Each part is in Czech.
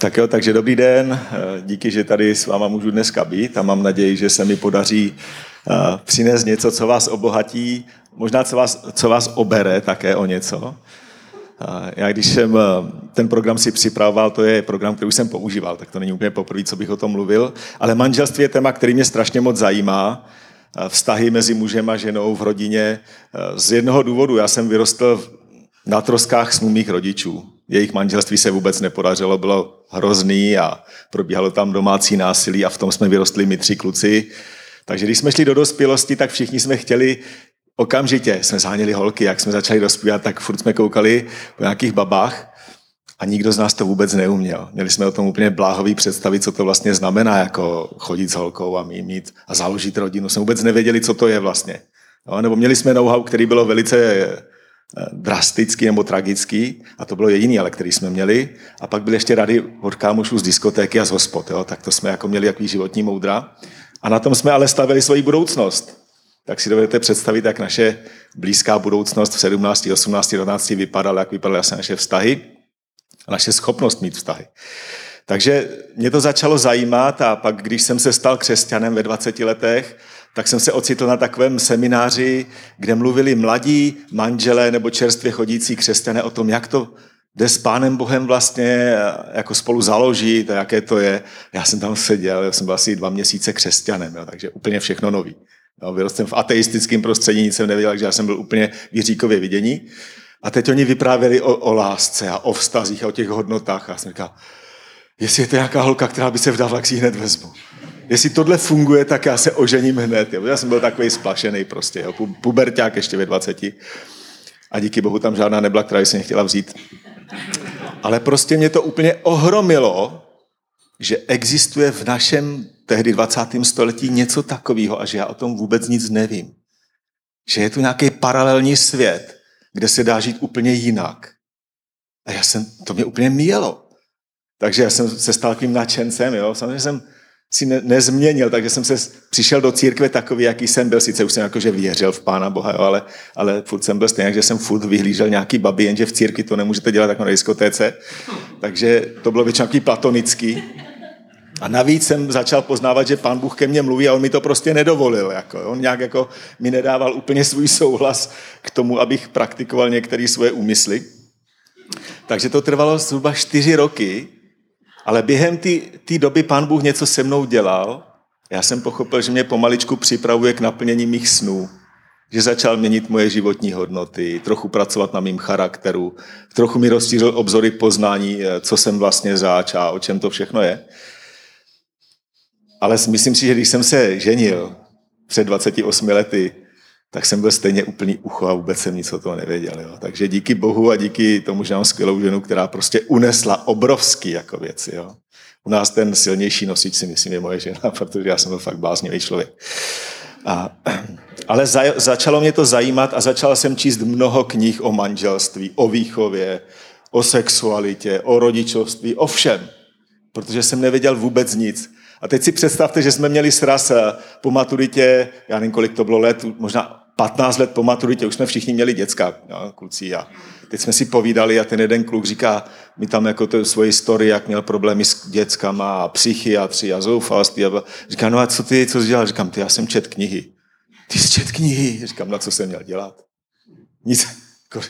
Tak jo, takže dobrý den. Díky, že tady s váma můžu dneska být a mám naději, že se mi podaří přinést něco, co vás obohatí, možná co vás, co vás obere také o něco. Já když jsem ten program si připravoval, to je program, který už jsem používal, tak to není úplně poprvé, co bych o tom mluvil, ale manželství je téma, který mě strašně moc zajímá. Vztahy mezi mužem a ženou v rodině. Z jednoho důvodu, já jsem vyrostl na troskách mých rodičů. Jejich manželství se vůbec nepodařilo, bylo hrozný a probíhalo tam domácí násilí a v tom jsme vyrostli my tři kluci. Takže když jsme šli do dospělosti, tak všichni jsme chtěli okamžitě, jsme záněli holky, jak jsme začali dospívat, tak furt jsme koukali po nějakých babách a nikdo z nás to vůbec neuměl. Měli jsme o tom úplně bláhový představy, co to vlastně znamená, jako chodit s holkou a mít a založit rodinu. Jsme vůbec nevěděli, co to je vlastně. No, nebo měli jsme know-how, který bylo velice drastický nebo tragický, a to bylo jediný, ale který jsme měli. A pak byly ještě rady od kámošů z diskotéky a z hospod, jo? tak to jsme jako měli jaký životní moudra. A na tom jsme ale stavili svoji budoucnost. Tak si dovedete představit, jak naše blízká budoucnost v 17, 18, 19 vypadala, jak vypadaly asi naše vztahy a naše schopnost mít vztahy. Takže mě to začalo zajímat a pak, když jsem se stal křesťanem ve 20 letech, tak jsem se ocitl na takovém semináři, kde mluvili mladí manželé nebo čerstvě chodící křesťané o tom, jak to jde s Pánem Bohem vlastně jako spolu založit a jaké to je. Já jsem tam seděl, já jsem byl asi dva měsíce křesťanem, jo, takže úplně všechno nový. Jo, vyrostl jsem v ateistickém prostředí, nic jsem nevěděl, takže já jsem byl úplně výříkově vidění. A teď oni vyprávěli o, o lásce a o vztazích a o těch hodnotách. A já jsem říkal, jestli je to nějaká holka, která by se vdala, tak si ji hned vezmu jestli tohle funguje, tak já se ožením hned. Jo. Já jsem byl takový splašený prostě, jo. puberták ještě ve 20. A díky bohu tam žádná nebyla, která jsem chtěla vzít. Ale prostě mě to úplně ohromilo, že existuje v našem tehdy 20. století něco takového a že já o tom vůbec nic nevím. Že je tu nějaký paralelní svět, kde se dá žít úplně jinak. A já jsem, to mě úplně míjelo. Takže já jsem se stal takovým nadšencem, jo. Samozřejmě jsem si ne, nezměnil, takže jsem se přišel do církve takový, jaký jsem byl. Sice už jsem jakože věřil v Pána Boha, jo, ale, ale furt jsem byl stejně, že jsem furt vyhlížel nějaký babi, jenže v církvi to nemůžete dělat jako na diskotéce. Takže to bylo většinou nějaký platonický. A navíc jsem začal poznávat, že pán Bůh ke mně mluví a on mi to prostě nedovolil. Jako. On nějak jako mi nedával úplně svůj souhlas k tomu, abych praktikoval některé svoje úmysly. Takže to trvalo zhruba čtyři roky, ale během té doby pán Bůh něco se mnou dělal. Já jsem pochopil, že mě pomaličku připravuje k naplnění mých snů. Že začal měnit moje životní hodnoty, trochu pracovat na mým charakteru, trochu mi rozšířil obzory poznání, eh, co jsem vlastně záč a o čem to všechno je. Ale myslím si, že když jsem se ženil před 28 lety, tak jsem byl stejně úplný ucho a vůbec jsem nic o toho nevěděl. Jo. Takže díky Bohu a díky tomu, že mám skvělou ženu, která prostě unesla obrovský jako věci. Jo. U nás ten silnější nosič si myslím je moje žena, protože já jsem byl fakt bláznivý člověk. A, ale za, začalo mě to zajímat a začal jsem číst mnoho knih o manželství, o výchově, o sexualitě, o rodičovství, o všem. Protože jsem nevěděl vůbec nic. A teď si představte, že jsme měli sraz eh, po maturitě, já nevím, kolik to bylo let, možná 15 let po maturitě, už jsme všichni měli děcka, jo, kluci a teď jsme si povídali a ten jeden kluk říká mi tam jako to svoje historii, jak měl problémy s dětskama a psychiatři a zoufalství. A říká, no a co ty, co jsi dělal? Říkám, ty, já jsem čet knihy. Ty jsi čet knihy? Říkám, na co jsem měl dělat? Nic. Jako,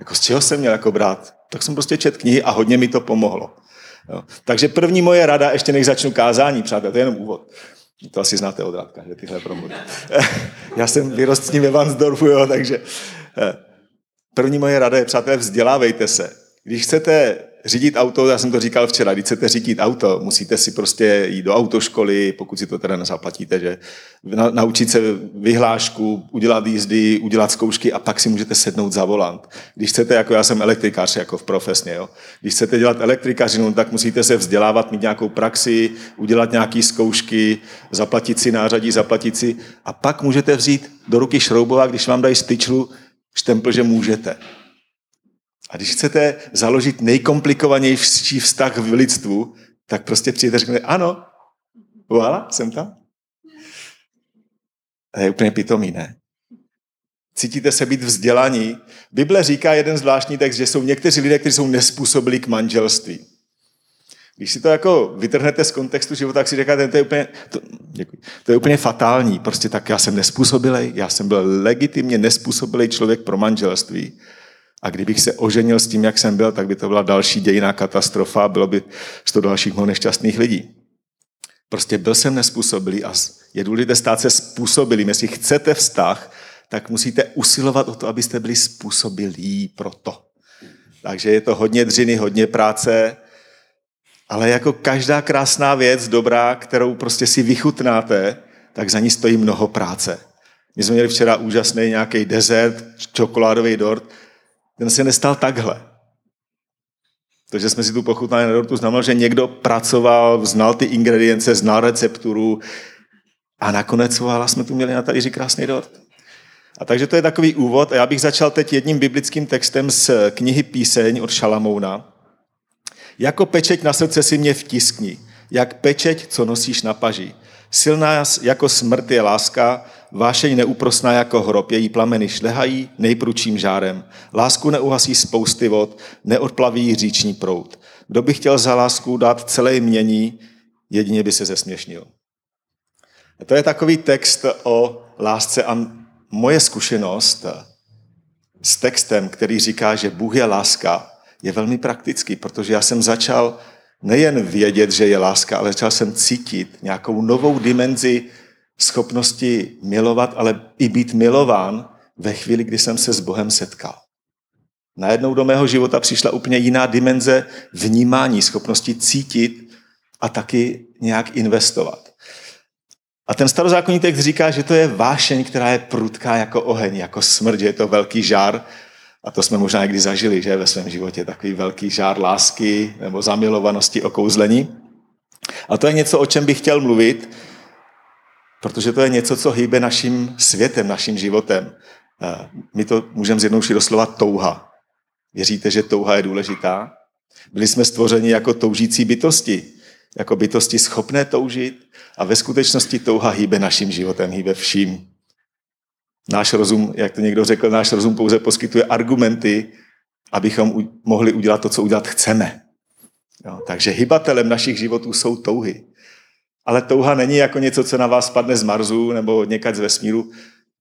jako z čeho jsem měl jako brát? Tak jsem prostě čet knihy a hodně mi to pomohlo. Jo. Takže první moje rada, ještě než začnu kázání, přátelé, to je jenom úvod. To asi znáte od Radka, že tyhle promluvy. Já jsem vyrost s ním ve Vansdorfu, jo, takže eh, první moje rada je, přátelé, vzdělávejte se. Když chcete řídit auto, já jsem to říkal včera, když chcete řídit auto, musíte si prostě jít do autoškoly, pokud si to teda nezaplatíte, že na, naučit se vyhlášku, udělat jízdy, udělat zkoušky a pak si můžete sednout za volant. Když chcete, jako já jsem elektrikář, jako v profesně, jo. Když chcete dělat elektrikařinu, tak musíte se vzdělávat, mít nějakou praxi, udělat nějaké zkoušky, zaplatit si nářadí, zaplatit si a pak můžete vzít do ruky šroubova, když vám dají styčlu, štempl, že můžete. A když chcete založit nejkomplikovanější vztah v lidstvu, tak prostě přijete a řeknete, ano, voilà, jsem tam. To je úplně pitomý, ne? Cítíte se být vzdělaní. Bible říká jeden zvláštní text, že jsou někteří lidé, kteří jsou nespůsobili k manželství. Když si to jako vytrhnete z kontextu života, tak si říkáte, to je úplně, to, děkuji, to je úplně fatální. Prostě tak já jsem nespůsobilej, já jsem byl legitimně nespůsobilý člověk pro manželství. A kdybych se oženil s tím, jak jsem byl, tak by to byla další dějiná katastrofa, bylo by sto dalších mnoho nešťastných lidí. Prostě byl jsem nespůsobilý a je důležité stát se způsobilým. Jestli chcete vztah, tak musíte usilovat o to, abyste byli způsobilí pro to. Takže je to hodně dřiny, hodně práce, ale jako každá krásná věc, dobrá, kterou prostě si vychutnáte, tak za ní stojí mnoho práce. My jsme měli včera úžasný nějaký dezert, čokoládový dort, ten se nestal takhle. To, že jsme si tu pochutnali na dortu, znamenalo, že někdo pracoval, znal ty ingredience, znal recepturu a nakonec vohala jsme tu měli na talíři krásný dort. A takže to je takový úvod a já bych začal teď jedním biblickým textem z knihy Píseň od Šalamouna. Jako pečeť na srdce si mě vtiskni, jak pečeť, co nosíš na paži. Silná jako smrt je láska, vášeň neúprosná jako hrob, její plameny šlehají nejprudším žárem. Lásku neuhasí spousty vod, neodplaví říční prout. Kdo by chtěl za lásku dát celé mění, jedině by se zesměšnil. A to je takový text o lásce a moje zkušenost s textem, který říká, že Bůh je láska, je velmi praktický, protože já jsem začal nejen vědět, že je láska, ale začal jsem cítit nějakou novou dimenzi schopnosti milovat, ale i být milován ve chvíli, kdy jsem se s Bohem setkal. Najednou do mého života přišla úplně jiná dimenze vnímání, schopnosti cítit a taky nějak investovat. A ten starozákonní text říká, že to je vášeň, která je prudká jako oheň, jako smrt, že je to velký žár. A to jsme možná někdy zažili, že ve svém životě takový velký žár lásky nebo zamilovanosti, okouzlení. A to je něco, o čem bych chtěl mluvit, protože to je něco, co hýbe naším světem, naším životem. My to můžeme zjednoušit doslova touha. Věříte, že touha je důležitá? Byli jsme stvořeni jako toužící bytosti, jako bytosti schopné toužit a ve skutečnosti touha hýbe naším životem, hýbe vším. Náš rozum, jak to někdo řekl, náš rozum pouze poskytuje argumenty, abychom mohli udělat to, co udělat chceme. Jo, takže hybatelem našich životů jsou touhy. Ale touha není jako něco, co na vás spadne z Marsu nebo někať z vesmíru.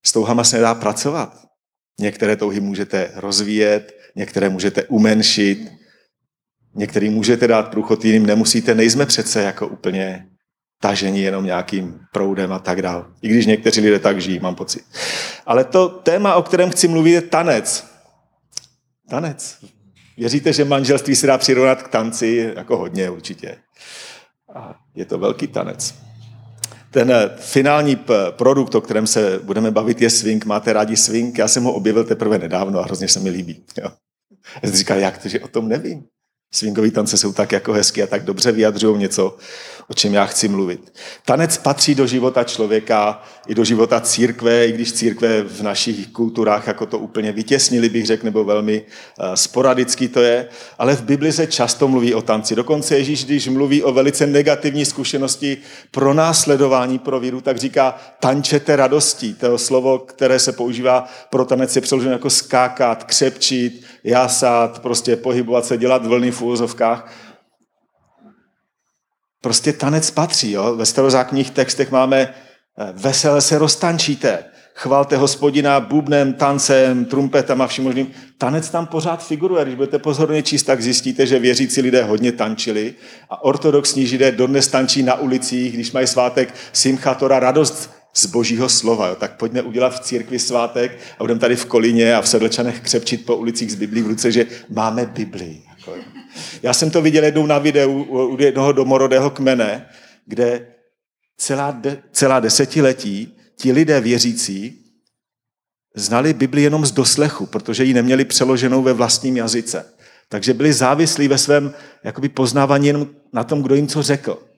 S touhama se nedá pracovat. Některé touhy můžete rozvíjet, některé můžete umenšit, některý můžete dát průchod, jiným nemusíte. Nejsme přece jako úplně tažení jenom nějakým proudem a tak dál. I když někteří lidé tak žijí, mám pocit. Ale to téma, o kterém chci mluvit, je tanec. Tanec. Věříte, že manželství se dá přirovnat k tanci? Jako hodně určitě. A je to velký tanec. Ten eh, finální produkt, o kterém se budeme bavit, je swing. Máte rádi swing? Já jsem ho objevil teprve nedávno a hrozně se mi líbí. Jo. Já jsem říkal, jak to, že o tom nevím. Swingový tance jsou tak jako hezky a tak dobře vyjadřují něco, o čem já chci mluvit. Tanec patří do života člověka i do života církve, i když církve v našich kulturách jako to úplně vytěsnili, bych řekl, nebo velmi uh, sporadický to je, ale v Bibli se často mluví o tanci. Dokonce Ježíš, když mluví o velice negativní zkušenosti pro následování pro víru, tak říká tančete radostí. To slovo, které se používá pro tanec, je přeloženo jako skákat, křepčit, jásat, prostě pohybovat se, dělat vlny v úvozovkách. Prostě tanec patří. Jo? Ve starozákonních textech máme eh, vesele se roztančíte, chvalte hospodina bubnem, tancem, trumpetem a vším možným. Tanec tam pořád figuruje. Když budete pozorně číst, tak zjistíte, že věřící lidé hodně tančili a ortodoxní židé dodnes tančí na ulicích, když mají svátek Simchatora, radost z božího slova. Jo. Tak pojďme udělat v církvi svátek a budeme tady v Kolíně a v Sedlčanech křepčit po ulicích z Biblí v ruce, že máme Bibli. Jako, Já jsem to viděl jednou na videu u jednoho domorodého kmene, kde celá, de, celá desetiletí ti lidé věřící znali Bibli jenom z doslechu, protože ji neměli přeloženou ve vlastním jazyce. Takže byli závislí ve svém jakoby poznávání jenom na tom, kdo jim co řekl.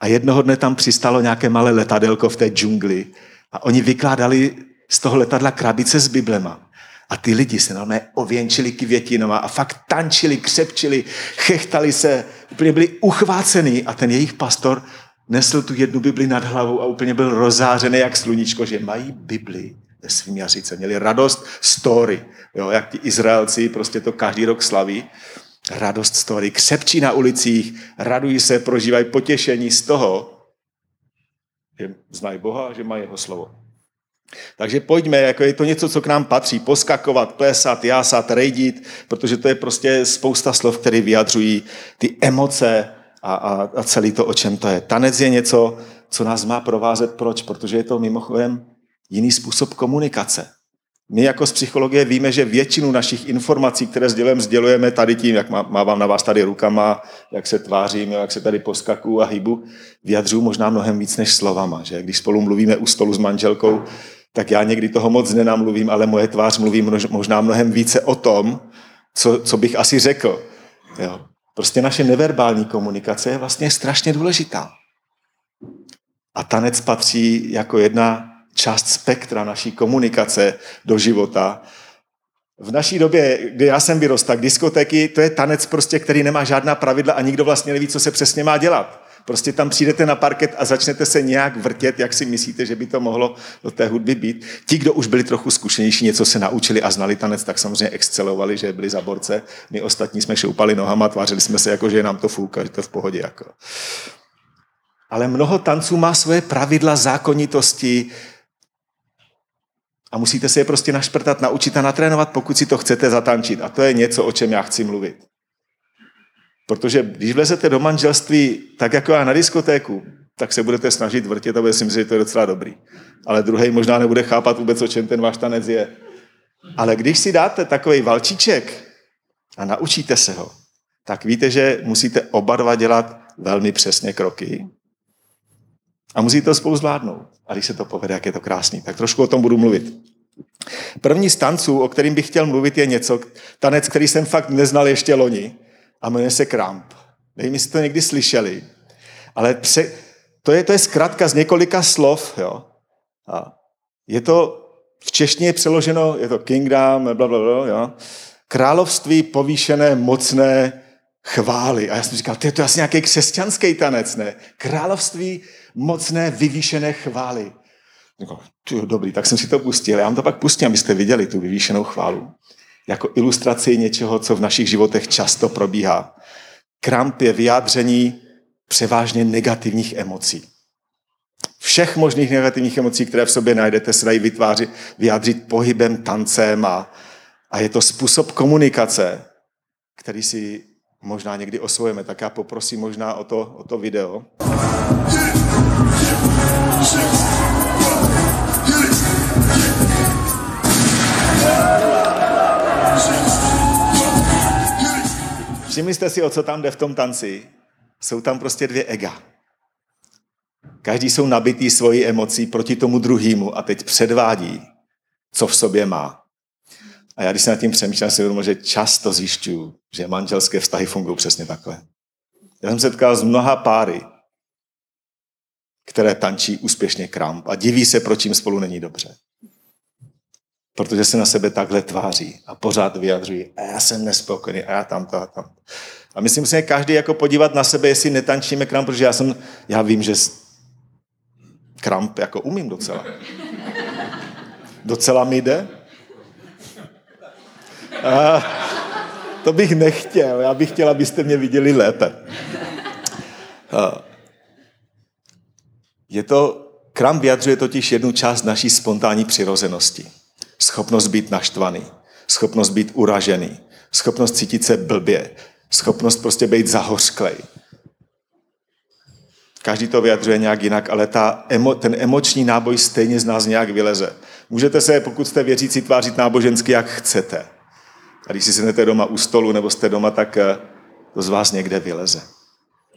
A jednoho dne tam přistalo nějaké malé letadelko v té džungli a oni vykládali z toho letadla krabice s Biblema. A ty lidi se normálně ověnčili květinama a fakt tančili, křepčili, chechtali se, úplně byli uchvácený a ten jejich pastor nesl tu jednu Bibli nad hlavou a úplně byl rozářený jak sluníčko, že mají Bibli ve svým jazyce. Měli radost story, jo, jak ti Izraelci prostě to každý rok slaví. Radost z toho, křepčí na ulicích, radují se, prožívají potěšení z toho, že znají Boha, že mají jeho slovo. Takže pojďme, jako je to něco, co k nám patří, poskakovat, plesat, jásat, rejdit, protože to je prostě spousta slov, které vyjadřují ty emoce a, a, a celý to, o čem to je. Tanec je něco, co nás má provázet. Proč? Protože je to mimochodem jiný způsob komunikace. My jako z psychologie víme, že většinu našich informací, které sdělujeme, sdělujeme tady tím, jak mávám na vás tady rukama, jak se tvářím, jak se tady poskakuju a hýbu, vyjadřuju možná mnohem víc než slovama. Že? Když spolu mluvíme u stolu s manželkou, tak já někdy toho moc nenamluvím, ale moje tvář mluví možná mnohem více o tom, co, co bych asi řekl. Jo. Prostě naše neverbální komunikace je vlastně strašně důležitá. A tanec patří jako jedna část spektra naší komunikace do života. V naší době, kdy já jsem vyrostl, tak diskotéky, to je tanec prostě, který nemá žádná pravidla a nikdo vlastně neví, co se přesně má dělat. Prostě tam přijdete na parket a začnete se nějak vrtět, jak si myslíte, že by to mohlo do té hudby být. Ti, kdo už byli trochu zkušenější, něco se naučili a znali tanec, tak samozřejmě excelovali, že byli za borce. My ostatní jsme šoupali nohama, tvářili jsme se jako, že nám to fouká, že to je v pohodě. Jako. Ale mnoho tanců má svoje pravidla, zákonitosti, a musíte se je prostě našprtat, naučit a natrénovat, pokud si to chcete zatančit. A to je něco, o čem já chci mluvit. Protože když vlezete do manželství tak jako já na diskotéku, tak se budete snažit vrtět a bude si myslet, že to je docela dobrý. Ale druhý možná nebude chápat vůbec, o čem ten váš tanec je. Ale když si dáte takový valčíček a naučíte se ho, tak víte, že musíte oba dva dělat velmi přesně kroky a musíte to spolu zvládnout. A když se to povede, jak je to krásný, tak trošku o tom budu mluvit. První z tanců, o kterým bych chtěl mluvit, je něco, tanec, který jsem fakt neznal ještě loni a jmenuje se Kramp. Nevím, jestli to někdy slyšeli, ale pře- to, je, to je zkrátka z několika slov. Jo? A je to v češtině přeloženo, je to kingdom, bla, bla, bla, jo? království povýšené, mocné chvály. A já jsem říkal, to je to asi nějaký křesťanský tanec, ne? Království mocné, vyvýšené chvály. Dobrý, tak jsem si to pustil. Já vám to pak pustím, abyste viděli tu vyvýšenou chválu jako ilustraci něčeho, co v našich životech často probíhá. Kramp je vyjádření převážně negativních emocí. Všech možných negativních emocí, které v sobě najdete, se dají vytvářit, vyjádřit pohybem, tancem a, a je to způsob komunikace, který si možná někdy osvojeme. Tak já poprosím možná o to, o to video. Všimli jste si, o co tam jde v tom tanci? Jsou tam prostě dvě ega. Každý jsou nabitý svojí emocí proti tomu druhému a teď předvádí, co v sobě má. A já když se nad tím přemýšlím, si uvědomil, že často zjišťuju, že manželské vztahy fungují přesně takhle. Já jsem setkal s mnoha páry, které tančí úspěšně kramp a diví se, proč jim spolu není dobře protože se na sebe takhle tváří a pořád vyjadřují, a já jsem nespokojený, a já tam a tam. A myslím si, že každý jako podívat na sebe, jestli netančíme kramp, protože já jsem, já vím, že kramp jako umím docela. Docela mi jde. A to bych nechtěl, já bych chtěl, abyste mě viděli lépe. A je to, kramp vyjadřuje totiž jednu část naší spontánní přirozenosti. Schopnost být naštvaný, schopnost být uražený, schopnost cítit se blbě, schopnost prostě být zahořklej. Každý to vyjadřuje nějak jinak, ale ta emo, ten emoční náboj stejně z nás nějak vyleze. Můžete se, pokud jste věřící, tvářit nábožensky, jak chcete. A když si sednete doma u stolu nebo jste doma, tak eh, to z vás někde vyleze.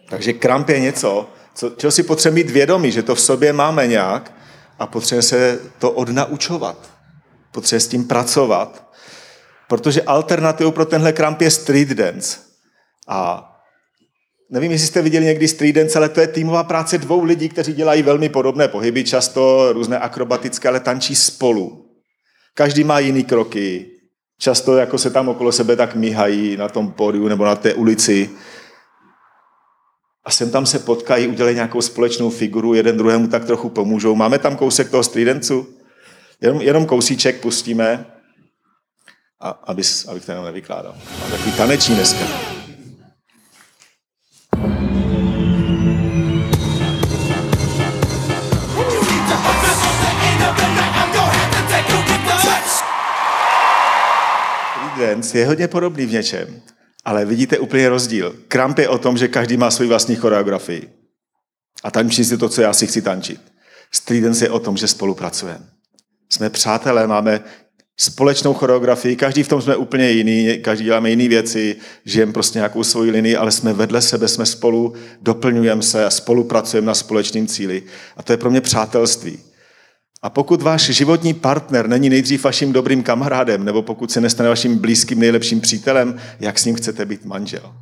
Takže kramp je něco, co, čeho si potřebujeme mít vědomí, že to v sobě máme nějak a potřebujeme se to odnaučovat potřebuje s tím pracovat, protože alternativou pro tenhle kramp je street dance. A nevím, jestli jste viděli někdy street dance, ale to je týmová práce dvou lidí, kteří dělají velmi podobné pohyby, často různé akrobatické, ale tančí spolu. Každý má jiný kroky, často jako se tam okolo sebe tak míhají na tom pódiu nebo na té ulici a sem tam se potkají, udělají nějakou společnou figuru, jeden druhému tak trochu pomůžou. Máme tam kousek toho stridencu? Jenom, jenom kousíček pustíme, a, aby, abych to jenom nevykládal. Mám takový taneční dneska. Dance je hodně podobný v něčem ale vidíte úplně rozdíl. Kramp je o tom, že každý má svůj vlastní choreografii. A tančí si to, co já si chci tančit. Street Dance je o tom, že spolupracujeme. Jsme přátelé, máme společnou choreografii, každý v tom jsme úplně jiný, každý děláme jiné věci, žijeme prostě nějakou svoji linii, ale jsme vedle sebe, jsme spolu, doplňujeme se a spolupracujeme na společným cíli. A to je pro mě přátelství. A pokud váš životní partner není nejdřív vaším dobrým kamarádem, nebo pokud se nestane vaším blízkým nejlepším přítelem, jak s ním chcete být manžel?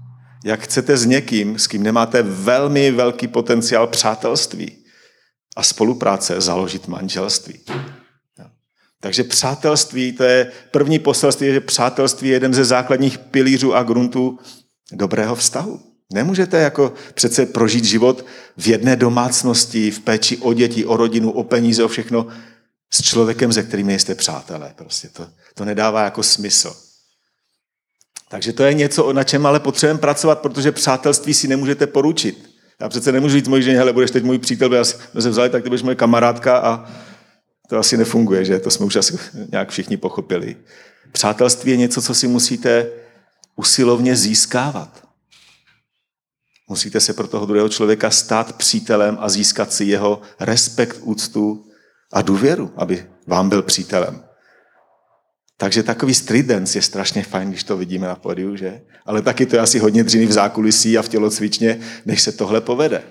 Jak chcete s někým, s kým nemáte velmi velký potenciál přátelství a spolupráce, založit manželství? Takže přátelství, to je první poselství, že přátelství je jeden ze základních pilířů a gruntů dobrého vztahu. Nemůžete jako přece prožít život v jedné domácnosti, v péči o děti, o rodinu, o peníze, o všechno s člověkem, se kterým jste přátelé. Prostě to, to nedává jako smysl. Takže to je něco, na čem ale potřebujeme pracovat, protože přátelství si nemůžete poručit. Já přece nemůžu říct mojí ženě, hele, budeš teď můj přítel, já se vzali, tak ty budeš moje kamarádka a to asi nefunguje, že? To jsme už asi nějak všichni pochopili. Přátelství je něco, co si musíte usilovně získávat. Musíte se pro toho druhého člověka stát přítelem a získat si jeho respekt, úctu a důvěru, aby vám byl přítelem. Takže takový street dance je strašně fajn, když to vidíme na podiu, že? Ale taky to je asi hodně dřiny v zákulisí a v tělocvičně, než se tohle povede.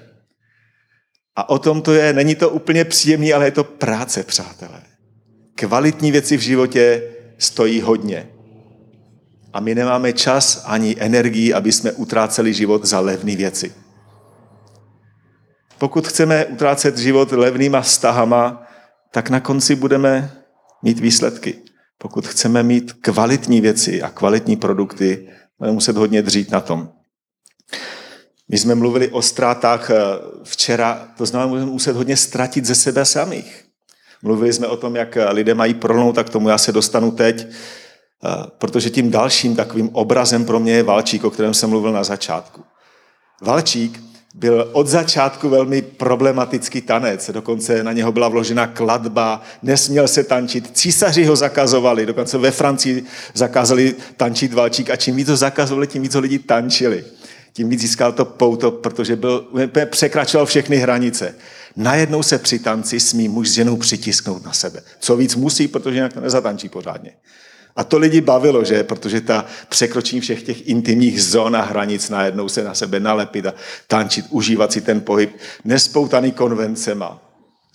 A o tom to je, není to úplně příjemný, ale je to práce, přátelé. Kvalitní věci v životě stojí hodně. A my nemáme čas ani energii, aby jsme utráceli život za levné věci. Pokud chceme utrácet život levnýma vztahama, tak na konci budeme mít výsledky. Pokud chceme mít kvalitní věci a kvalitní produkty, budeme muset hodně dřít na tom. My jsme mluvili o ztrátách eh, včera, to znamená, budeme muset hodně ztratit ze sebe samých. Mluvili jsme o tom, jak lidé mají prolnout, tak tomu já se dostanu teď, eh, protože tím dalším takovým obrazem pro mě je Valčík, o kterém jsem mluvil na začátku. Valčík byl od začátku velmi problematický tanec, dokonce na něho byla vložena kladba, nesměl se tančit, císaři ho zakazovali, dokonce ve Francii zakázali tančit Valčík a čím víc ho zakazovali, tím víc ho lidi tančili tím víc získal to pouto, protože byl, překračoval všechny hranice. Najednou se při tanci smí muž s ženou přitisknout na sebe. Co víc musí, protože jinak to nezatančí pořádně. A to lidi bavilo, že? Protože ta překročení všech těch intimních zón a hranic najednou se na sebe nalepit a tančit, užívat si ten pohyb, nespoutaný konvencema.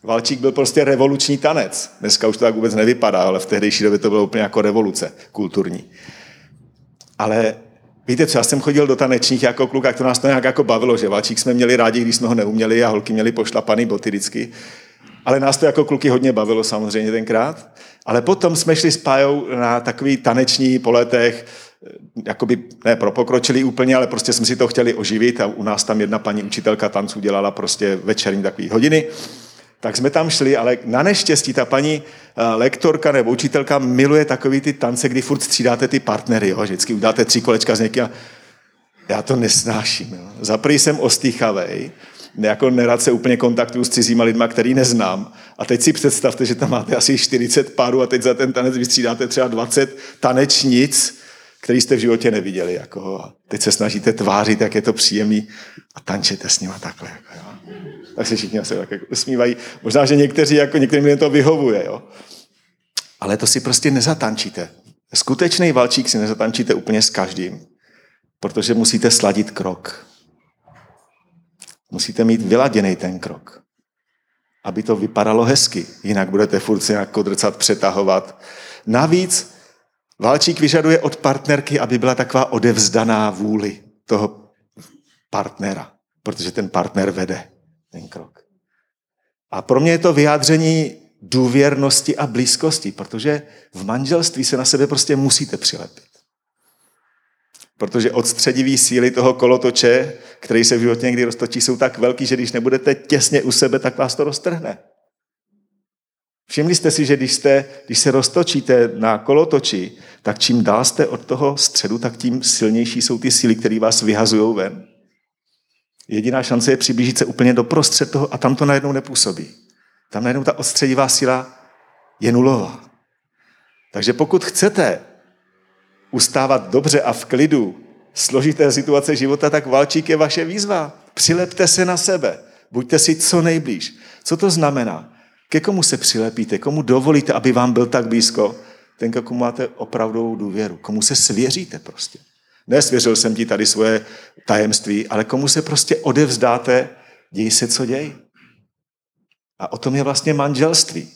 Valčík byl prostě revoluční tanec. Dneska už to tak vůbec nevypadá, ale v tehdejší době to bylo úplně jako revoluce kulturní. Ale Víte co, já jsem chodil do tanečních jako kluk, a to nás to nějak jako bavilo, že valčík jsme měli rádi, když jsme ho neuměli a holky měli pošlapaný boty vždycky. Ale nás to jako kluky hodně bavilo samozřejmě tenkrát. Ale potom jsme šli s Pájou na takový taneční poletech, jakoby ne pro pokročilý úplně, ale prostě jsme si to chtěli oživit a u nás tam jedna paní učitelka tanců dělala prostě večerní takový hodiny tak jsme tam šli, ale na neštěstí ta paní eh, lektorka nebo učitelka miluje takový ty tance, kdy furt střídáte ty partnery, jo? vždycky udáte tři kolečka s někým a já to nesnáším. Jo? Za prvý jsem ostýchavej, jako nerad se úplně kontaktuju s cizíma lidma, který neznám. A teď si představte, že tam máte asi 40 párů a teď za ten tanec vystřídáte třeba 20 tanečnic, který jste v životě neviděli. Jako, a teď se snažíte tvářit, jak je to příjemný a tančete s nima takhle. Jako, jo tak se všichni asi tak jako usmívají. Možná, že někteří, jako některým lidem to vyhovuje, jo. Ale to si prostě nezatančíte. Skutečný valčík si nezatančíte úplně s každým, protože musíte sladit krok. Musíte mít vyladěný ten krok, aby to vypadalo hezky. Jinak budete furt se nějak kodrcat, přetahovat. Navíc Valčík vyžaduje od partnerky, aby byla taková odevzdaná vůli toho partnera, protože ten partner vede ten krok. A pro mě je to vyjádření důvěrnosti a blízkosti, protože v manželství se na sebe prostě musíte přilepit. Protože odstředivý síly toho kolotoče, který se v životě někdy roztočí, jsou tak velký, že když nebudete těsně u sebe, tak vás to roztrhne. Všimli jste si, že když, jste, když se roztočíte na kolotoči, tak čím dál jste od toho středu, tak tím silnější jsou ty síly, které vás vyhazují ven. Jediná šance je přiblížit se úplně do prostřed toho a tam to najednou nepůsobí. Tam najednou ta odstředivá síla je nulová. Takže pokud chcete ustávat dobře a v klidu složité situace života, tak valčík je vaše výzva. Přilepte se na sebe. Buďte si co nejblíž. Co to znamená? Ke komu se přilepíte? Komu dovolíte, aby vám byl tak blízko? Ten, komu máte opravdovou důvěru. Komu se svěříte prostě. Nesvěřil jsem ti tady svoje tajemství, ale komu se prostě odevzdáte, děj se, co děj. A o tom je vlastně manželství.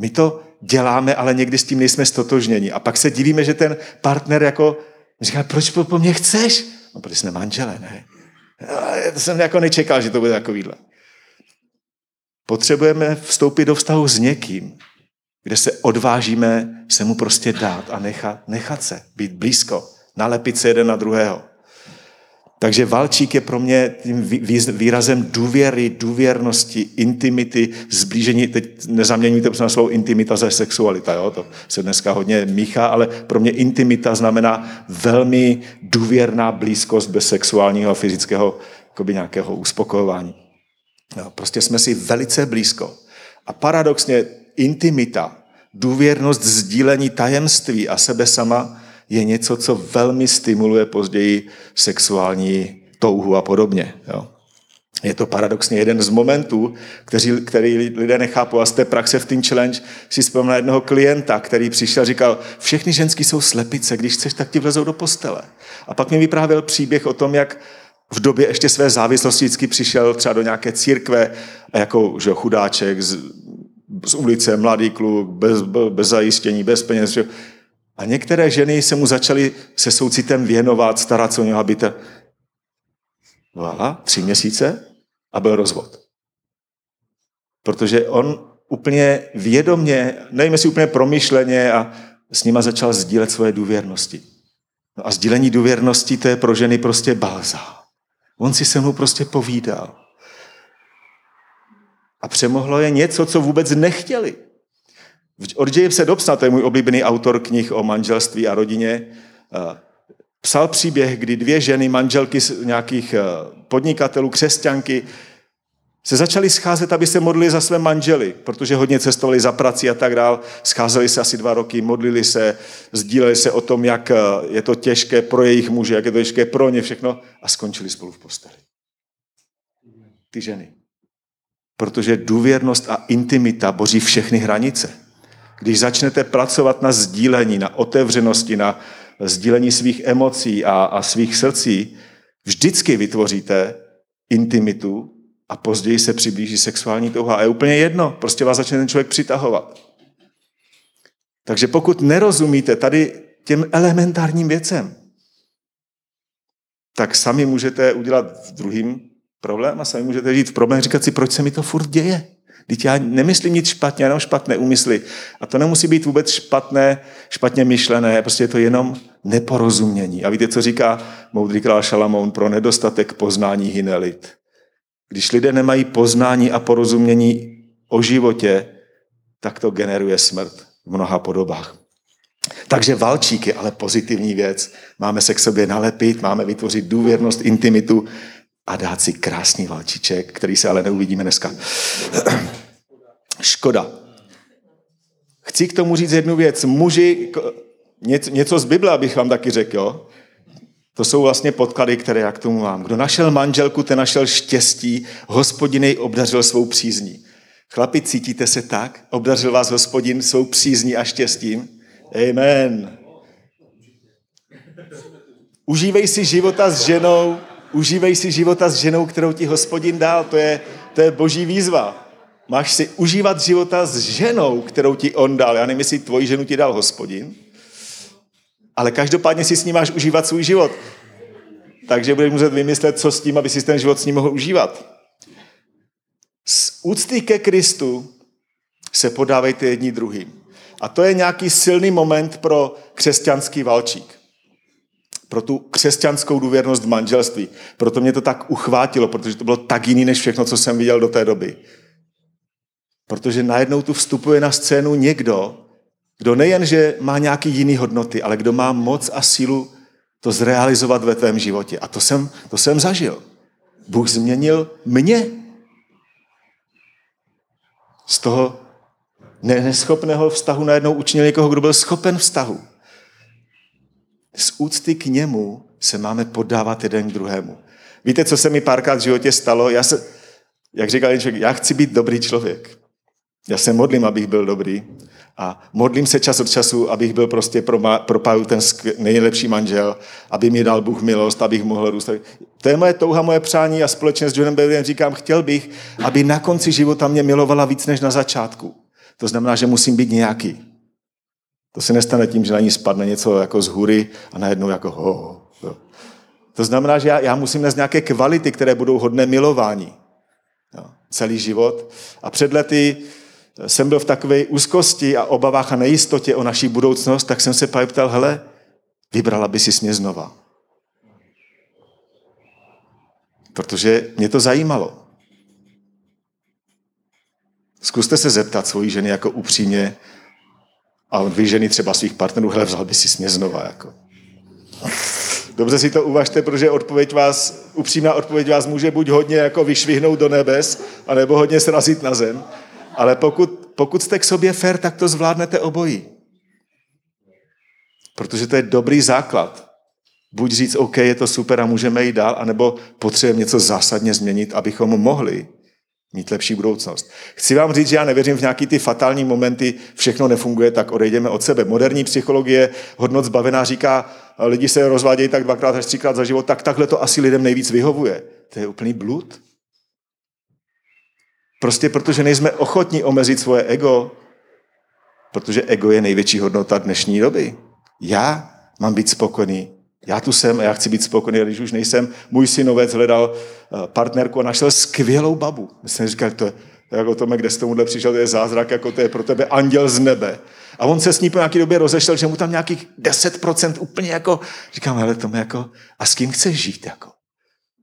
My to děláme, ale někdy s tím nejsme stotožněni. A pak se divíme, že ten partner jako říká, proč po, po mně chceš? No, protože jsme manželé, ne? A to jsem jako nečekal, že to bude takovýhle. Potřebujeme vstoupit do vztahu s někým, kde se odvážíme se mu prostě dát a nechat, nechat se, být blízko, nalepit se jeden na druhého. Takže valčík je pro mě tím výrazem důvěry, důvěrnosti, intimity, zblížení. Teď nezaměňujte na slovo intimita ze sexualita, jo? to se dneska hodně míchá, ale pro mě intimita znamená velmi důvěrná blízkost bez sexuálního a fyzického jakoby nějakého uspokojování. No, prostě jsme si velice blízko. A paradoxně intimita, důvěrnost, sdílení tajemství a sebe sama je něco, co velmi stimuluje později sexuální touhu a podobně. Jo. Je to paradoxně jeden z momentů, který, který lidé nechápou. A z té praxe v Teen Challenge si vzpomínám jednoho klienta, který přišel a říkal, všechny ženský jsou slepice, když chceš, tak ti vlezou do postele. A pak mi vyprávěl příběh o tom, jak v době ještě své závislosti vždycky přišel třeba do nějaké církve jako že chudáček z, z ulice, mladý kluk, bez, bez zajištění, bez peněz. Že, a některé ženy se mu začaly se soucitem věnovat, starat se o něho, aby to... Voilà, tři měsíce a byl rozvod. Protože on úplně vědomně, nevím jestli úplně promyšleně a s nima začal sdílet svoje důvěrnosti. No a sdílení důvěrnosti to je pro ženy prostě balza. On si se mnou prostě povídal. A přemohlo je něco, co vůbec nechtěli. Od Jamesa Dobsona, to je můj oblíbený autor knih o manželství a rodině, eh, psal příběh, kdy dvě ženy, manželky nějakých eh, podnikatelů, křesťanky, se začali scházet, aby se modlili za své manžely, protože hodně cestovali za prací a tak dál. Scházeli se asi dva roky, modlili se, sdíleli se o tom, jak eh, je to těžké pro jejich muže, jak je to těžké pro ně všechno a skončili spolu v posteli. Ty ženy. Protože důvěrnost a intimita boří všechny hranice. Když začnete pracovat na sdílení, na otevřenosti, na sdílení svých emocí a, a svých srdcí, vždycky vytvoříte intimitu a později se přiblíží sexuální touha. A je úplně jedno, prostě vás začne ten člověk přitahovat. Takže pokud nerozumíte tady těm elementárním věcem, tak sami můžete udělat druhým problém a sami můžete v problém říkat si, proč se mi to furt děje. Teď já nemyslím nic špatně, jenom špatné úmysly. A to nemusí být vůbec špatné, špatně myšlené, prostě je to jenom neporozumění. A víte, co říká moudrý král Šalamoun pro nedostatek poznání hyne lid. Když lidé nemají poznání a porozumění o životě, tak to generuje smrt v mnoha podobách. Takže valčík je ale pozitivní věc. Máme se k sobě nalepit, máme vytvořit důvěrnost, intimitu a dát si krásný valčiček, který se ale neuvidíme dneska. Škoda. Chci k tomu říct jednu věc. Muži, něco z Bible, abych vám taky řekl, jo? To jsou vlastně podklady, které já k tomu mám. Kdo našel manželku, ten našel štěstí, hospodinej obdařil svou přízní. Chlapi, cítíte se tak? Obdařil vás hospodin svou přízní a štěstím? Amen. Užívej si života s ženou, užívej si života s ženou, kterou ti hospodin dal. To je, to je boží výzva. Máš si užívat života s ženou, kterou ti on dal. Já nevím, jestli tvoji ženu ti dal hospodin, ale každopádně si s ní máš užívat svůj život. Takže budeš muset vymyslet, co s tím, aby si ten život s ním mohl užívat. Z úcty ke Kristu se podávejte jedni druhým. A to je nějaký silný moment pro křesťanský valčík. Pro tu křesťanskou důvěrnost v manželství. Proto mě to tak uchvátilo, protože to bylo tak jiný, než všechno, co jsem viděl do té doby. Protože najednou tu vstupuje na scénu někdo, kdo nejen, že má nějaký jiný hodnoty, ale kdo má moc a sílu to zrealizovat ve tvém životě. A to jsem, to jsem zažil. Bůh změnil mě. Z toho neschopného vztahu najednou učinil někoho, kdo byl schopen vztahu. Z úcty k němu se máme podávat jeden k druhému. Víte, co se mi párkrát v životě stalo? Já se, jak říkal člověk, já chci být dobrý člověk. Já se modlím, abych byl dobrý. A modlím se čas od času, abych byl prostě pro, ten nejlepší manžel, aby mi dal Bůh milost, abych mohl růst. To je moje touha, moje přání a společně s Johnem Bevlem říkám, chtěl bych, aby na konci života mě milovala víc než na začátku. To znamená, že musím být nějaký. To se nestane tím, že na ní spadne něco jako z hůry a najednou jako ho. ho. To znamená, že já, já musím nést nějaké kvality, které budou hodné milování. Jo, celý život. A před lety jsem byl v takové úzkosti a obavách a nejistotě o naší budoucnost, tak jsem se pak ptal, hele, vybrala by si mě znova. Protože mě to zajímalo. Zkuste se zeptat svojí ženy jako upřímně a vy ženy třeba svých partnerů, hele, vzal by si mě znova. Jako. Dobře si to uvažte, protože odpověď vás, upřímná odpověď vás může buď hodně jako vyšvihnout do nebes, anebo hodně srazit na zem. Ale pokud, pokud jste k sobě fér, tak to zvládnete obojí. Protože to je dobrý základ. Buď říct, OK, je to super a můžeme jít dál, anebo potřebujeme něco zásadně změnit, abychom mohli mít lepší budoucnost. Chci vám říct, že já nevěřím v nějaký ty fatální momenty, všechno nefunguje, tak odejdeme od sebe. Moderní psychologie, hodnot zbavená, říká, lidi se rozvádějí tak dvakrát až třikrát za život, tak takhle to asi lidem nejvíc vyhovuje. To je úplný blud. Prostě protože nejsme ochotní omezit svoje ego, protože ego je největší hodnota dnešní doby. Já mám být spokojený. Já tu jsem a já chci být spokojený, když už nejsem. Můj synovec hledal eh, partnerku a našel skvělou babu. My jsme říkali, to je, jako Tome, kde jsi tomuhle přišel, to je zázrak, jako to je pro tebe anděl z nebe. A on se s ní po nějaké době rozešel, že mu tam nějakých 10% úplně jako, říkám, hele Tome, jako, a s kým chceš žít, jako?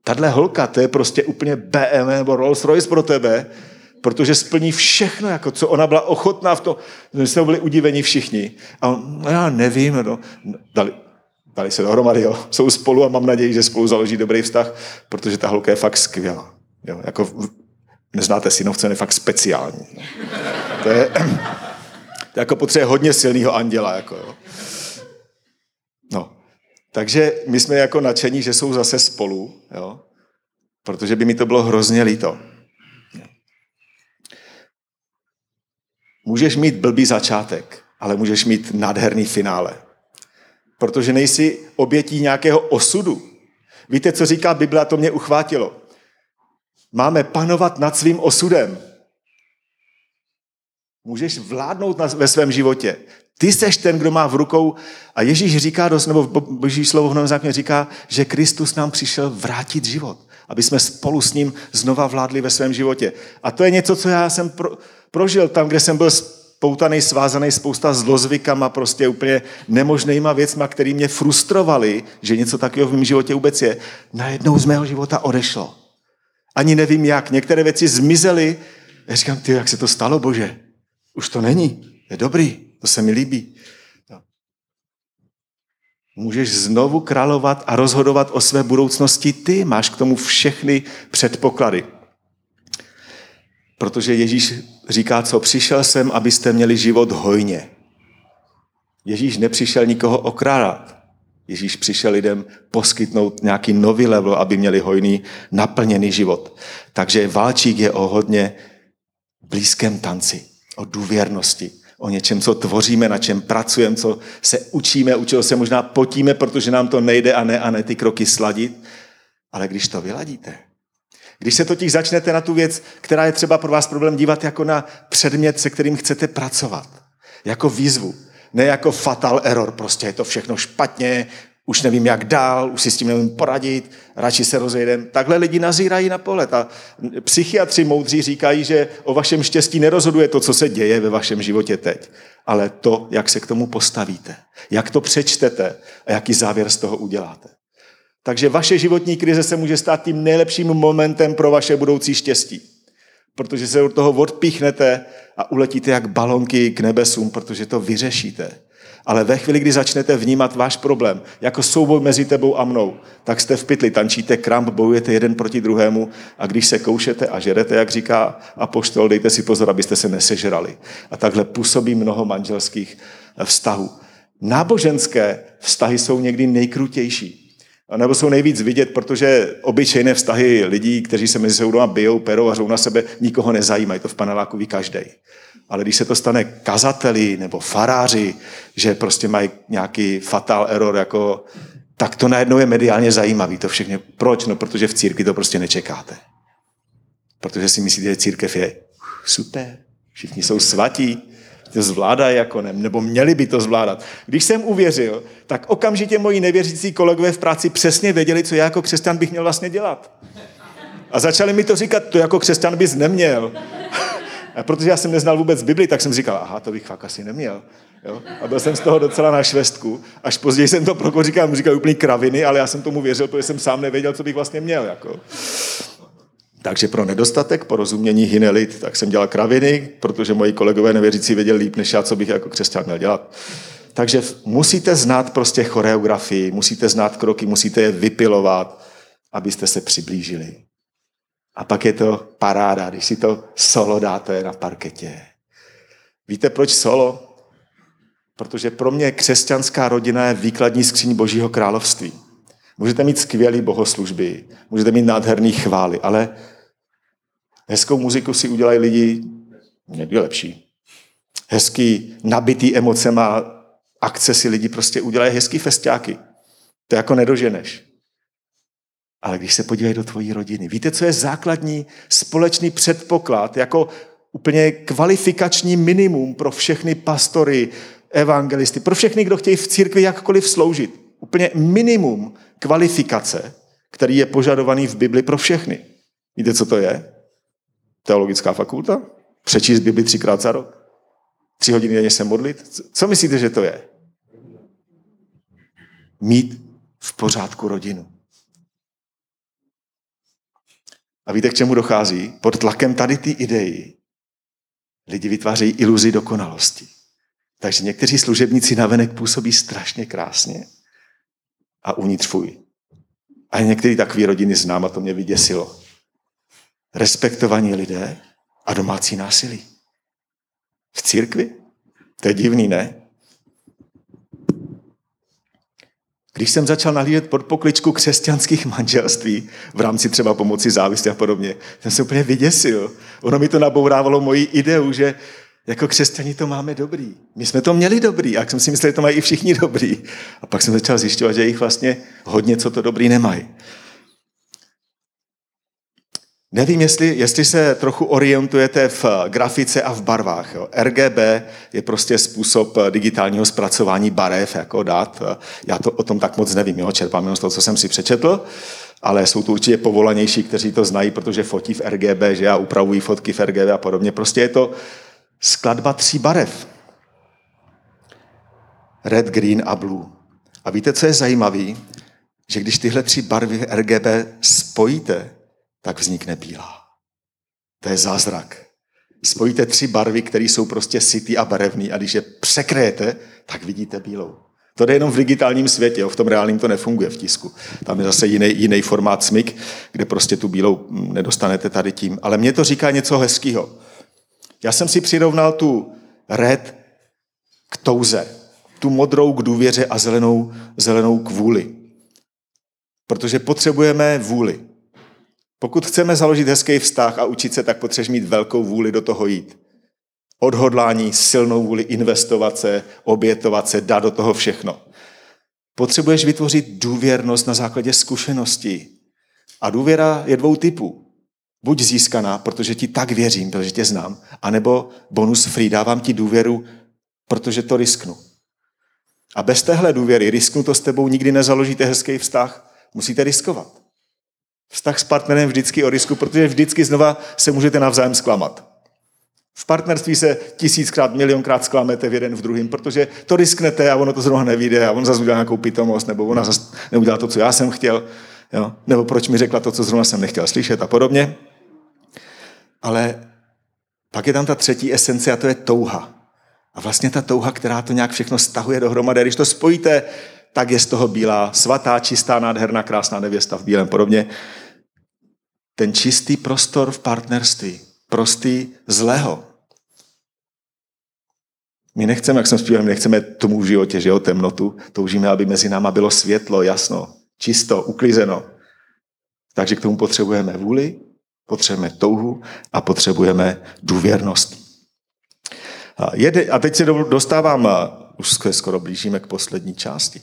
Tahle holka, to je prostě úplně BMW nebo Rolls Royce pro tebe, protože splní všechno, jako co ona byla ochotná v to. My jsme byli udiveni všichni. A on, no já nevím, no, dali, dali se dohromady, jo. jsou spolu a mám naději, že spolu založí dobrý vztah, protože ta holka je fakt skvělá. Jo. Jako, neznáte synovce, je fakt speciální. No. To je, to jako potřebuje hodně silného anděla. Jako, jo. No. Takže my jsme jako nadšení, že jsou zase spolu, jo? protože by mi to bylo hrozně líto. Můžeš mít blbý začátek, ale můžeš mít nádherný finále. Protože nejsi obětí nějakého osudu. Víte, co říká Bible, a to mě uchvátilo. Máme panovat nad svým osudem. Můžeš vládnout ve svém životě. Ty seš ten, kdo má v rukou, a Ježíš říká, dost, nebo Boží slovo v Novém zákoně říká, že Kristus nám přišel vrátit život, aby jsme spolu s ním znova vládli ve svém životě. A to je něco, co já jsem pro, prožil tam, kde jsem byl spoutaný, svázaný spousta zlozvykama, prostě úplně nemožnýma věcma, které mě frustrovali, že něco takového v mém životě vůbec je. Najednou z mého života odešlo. Ani nevím jak. Některé věci zmizely. Já říkám, ty, jak se to stalo, bože? Už to není. Je dobrý. To se mi líbí. Můžeš znovu královat a rozhodovat o své budoucnosti ty. Máš k tomu všechny předpoklady. Protože Ježíš říká, co přišel jsem, abyste měli život hojně. Ježíš nepřišel nikoho okrádat. Ježíš přišel lidem poskytnout nějaký nový level, aby měli hojný, naplněný život. Takže válčík je o hodně blízkém tanci, o důvěrnosti, o něčem, co tvoříme, na čem pracujeme, co se učíme, u čeho se možná potíme, protože nám to nejde a ne a ne ty kroky sladit. Ale když to vyladíte, když se totiž začnete na tu věc, která je třeba pro vás problém, dívat jako na předmět, se kterým chcete pracovat, jako výzvu, ne jako fatal error, prostě je to všechno špatně, už nevím, jak dál, už si s tím nevím poradit, radši se rozejdem. Takhle lidi nazírají na pohled a psychiatři moudří říkají, že o vašem štěstí nerozhoduje to, co se děje ve vašem životě teď, ale to, jak se k tomu postavíte, jak to přečtete a jaký závěr z toho uděláte. Takže vaše životní krize se může stát tím nejlepším momentem pro vaše budoucí štěstí. Protože se od toho odpíchnete a uletíte jak balonky k nebesům, protože to vyřešíte. Ale ve chvíli, kdy začnete vnímat váš problém jako souboj mezi tebou a mnou, tak jste v pytli, tančíte kramp, bojujete jeden proti druhému a když se koušete a žerete, jak říká apoštol, dejte si pozor, abyste se nesežrali. A takhle působí mnoho manželských vztahů. náboženské vztahy jsou někdy nejkrutější. Nebo jsou nejvíc vidět, protože obyčejné vztahy lidí, kteří se mezi sebou doma bijou, perou a řou na sebe, nikoho nezajímají. To v paneláku ví každý. Ale když se to stane kazateli nebo faráři, že prostě mají nějaký fatal error, jako, tak to najednou je mediálně zajímavý. To všechno. Proč? No, protože v církvi to prostě nečekáte. Protože si myslíte, že církev je super, všichni jsou svatí, to zvládají jako ne, nebo měli by to zvládat. Když jsem uvěřil, tak okamžitě moji nevěřící kolegové v práci přesně věděli, co já jako křesťan bych měl vlastně dělat. A začali mi to říkat, to jako křesťan bys neměl. A protože já jsem neznal vůbec Bibli, tak jsem říkal, aha, to bych fakt asi neměl. Jo? A byl jsem z toho docela na švestku. Až později jsem to proko říkal, říkal úplně kraviny, ale já jsem tomu věřil, protože jsem sám nevěděl, co bych vlastně měl. Jako. Takže pro nedostatek porozumění hynelit, tak jsem dělal kraviny, protože moji kolegové nevěřící věděli líp než já, co bych jako křesťan měl dělat. Takže musíte znát prostě choreografii, musíte znát kroky, musíte je vypilovat, abyste se přiblížili. A pak je to paráda, když si to solo dáte na parketě. Víte, proč solo? Protože pro mě křesťanská rodina je výkladní skříň Božího království. Můžete mít skvělé bohoslužby, můžete mít nádherný chvály, ale hezkou muziku si udělají lidi někdy lepší. Hezký, nabitý emocema akce si lidi prostě udělají hezký festiáky. To jako nedoženeš. Ale když se podívají do tvojí rodiny, víte, co je základní společný předpoklad, jako úplně kvalifikační minimum pro všechny pastory, evangelisty, pro všechny, kdo chtějí v církvi jakkoliv sloužit. Úplně minimum kvalifikace, který je požadovaný v Bibli pro všechny. Víte, co to je? Teologická fakulta? Přečíst Bibli třikrát za rok? Tři hodiny denně se modlit? Co myslíte, že to je? Mít v pořádku rodinu. A víte, k čemu dochází? Pod tlakem tady ty idei lidi vytvářejí iluzi dokonalosti. Takže někteří služebníci navenek působí strašně krásně a uvnitř fuj. A některý takový rodiny znám a to mě vyděsilo. Respektovaní lidé a domácí násilí. V církvi? To je divný, ne? Když jsem začal nahlížet pod pokličku křesťanských manželství v rámci třeba pomoci závislí a podobně, jsem se úplně vyděsil. Ono mi to nabourávalo moji ideu, že jako křesťani to máme dobrý. My jsme to měli dobrý a jsem si myslel, že to mají i všichni dobrý. A pak jsem začal zjišťovat, že jich vlastně hodně co to dobrý nemají. Nevím, jestli, jestli se trochu orientujete v grafice a v barvách. Jo. RGB je prostě způsob digitálního zpracování barev, jako dat. Já to o tom tak moc nevím, jo. čerpám jenom z toho, co jsem si přečetl, ale jsou to určitě povolanější, kteří to znají, protože fotí v RGB, že já upravují fotky v RGB a podobně. Prostě je to skladba tří barev. Red, green a blue. A víte, co je zajímavé? Že když tyhle tři barvy RGB spojíte, tak vznikne bílá. To je zázrak. Spojíte tři barvy, které jsou prostě sytý a barevný a když je překrejete, tak vidíte bílou. To jde jenom v digitálním světě, jo? v tom reálním to nefunguje v tisku. Tam je zase jiný, jiný formát smyk, kde prostě tu bílou nedostanete tady tím. Ale mě to říká něco hezkého. Já jsem si přirovnal tu red k touze, tu modrou k důvěře a zelenou, zelenou k vůli. Protože potřebujeme vůli. Pokud chceme založit hezký vztah a učit se, tak potřebuješ mít velkou vůli do toho jít. Odhodlání, silnou vůli investovat se, obětovat se, dát do toho všechno. Potřebuješ vytvořit důvěrnost na základě zkušeností. A důvěra je dvou typů buď získaná, protože ti tak věřím, protože tě znám, anebo bonus free, dávám ti důvěru, protože to risknu. A bez téhle důvěry, risknu to s tebou, nikdy nezaložíte hezký vztah, musíte riskovat. Vztah s partnerem vždycky o risku, protože vždycky znova se můžete navzájem zklamat. V partnerství se tisíckrát, milionkrát zklamete v jeden v druhým, protože to risknete a ono to zrovna nevíde a on zase udělá nějakou pitomost, nebo ona zase neudělá to, co já jsem chtěl, jo? nebo proč mi řekla to, co zrovna jsem nechtěl slyšet a podobně. Ale pak je tam ta třetí esence a to je touha. A vlastně ta touha, která to nějak všechno stahuje dohromady. Když to spojíte, tak je z toho bílá, svatá, čistá, nádherná, krásná nevěsta v bílém podobně. Ten čistý prostor v partnerství, prostý zlého. My nechceme, jak jsem zpíval, my nechceme tomu v životě, že jo, temnotu. Toužíme, aby mezi náma bylo světlo, jasno, čisto, uklizeno. Takže k tomu potřebujeme vůli, potřebujeme touhu a potřebujeme důvěrnost. A teď se dostávám, už se skoro blížíme k poslední části.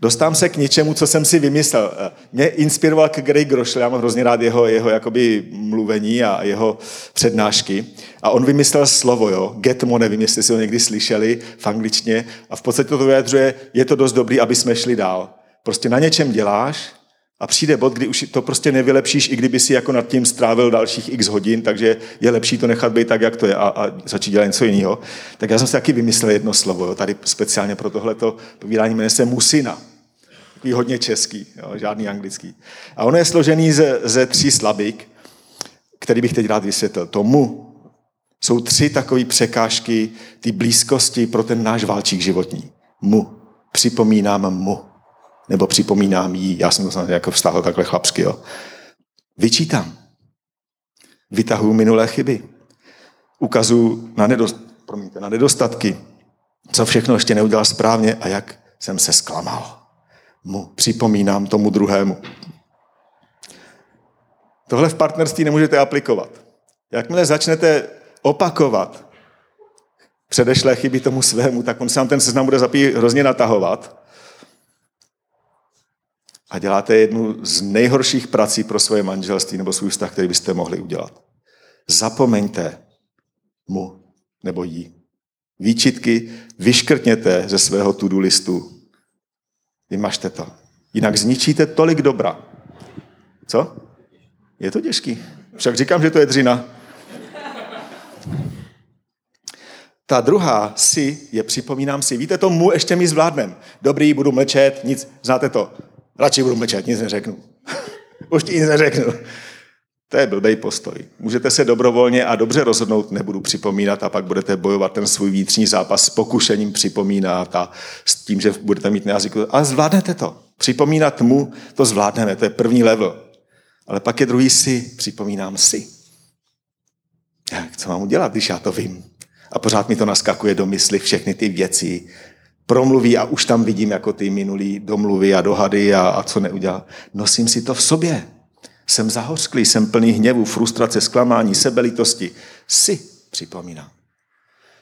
Dostám se k něčemu, co jsem si vymyslel. Mě inspiroval k Greg Grošle, já mám hrozně rád jeho, jeho jakoby mluvení a jeho přednášky. A on vymyslel slovo, jo, getmo, nevím, jestli si ho někdy slyšeli v angličtině. A v podstatě to vyjadřuje, je to dost dobrý, aby jsme šli dál. Prostě na něčem děláš a přijde bod, kdy už to prostě nevylepšíš, i kdyby si jako nad tím strávil dalších x hodin, takže je lepší to nechat být tak, jak to je a, a začít dělat něco jiného. Tak já jsem si taky vymyslel jedno slovo, jo, tady speciálně pro tohleto povídání jmenuje se musina. Takový hodně český, jo, žádný anglický. A ono je složený ze, ze tří slabik, který bych teď rád vysvětlil. To mu jsou tři takové překážky ty blízkosti pro ten náš válčík životní. Mu. Připomínám mu nebo připomínám jí, já jsem to jako vztahl takhle chlapsky, jo. Vyčítám. Vytahuji minulé chyby. Ukazuju na, nedost, na nedostatky, co všechno ještě neudělal správně a jak jsem se zklamal. Mu připomínám tomu druhému. Tohle v partnerství nemůžete aplikovat. Jakmile začnete opakovat předešlé chyby tomu svému, tak on se vám ten seznam bude zapí hrozně natahovat a děláte jednu z nejhorších prací pro svoje manželství nebo svůj vztah, který byste mohli udělat. Zapomeňte mu nebo jí. Výčitky vyškrtněte ze svého to-do listu. Vymažte to. Jinak zničíte tolik dobra. Co? Je to těžký. Však říkám, že to je dřina. Ta druhá si je, připomínám si, víte to, mu ještě mi zvládnem. Dobrý, budu mlčet, nic, znáte to. Radši budu mlčet, nic neřeknu. Už ti nic neřeknu. To je blbej postoj. Můžete se dobrovolně a dobře rozhodnout, nebudu připomínat a pak budete bojovat ten svůj vnitřní zápas s pokušením připomínat a s tím, že budete mít nejazyku. Ale zvládnete to. Připomínat mu to zvládneme, to je první level. Ale pak je druhý si, připomínám si. Jak, co mám udělat, když já to vím? A pořád mi to naskakuje do mysli všechny ty věci, promluví a už tam vidím jako ty minulý domluvy a dohady a, a co neudělal. Nosím si to v sobě. Jsem zahořklý, jsem plný hněvu, frustrace, zklamání, sebelitosti. Si připomínám.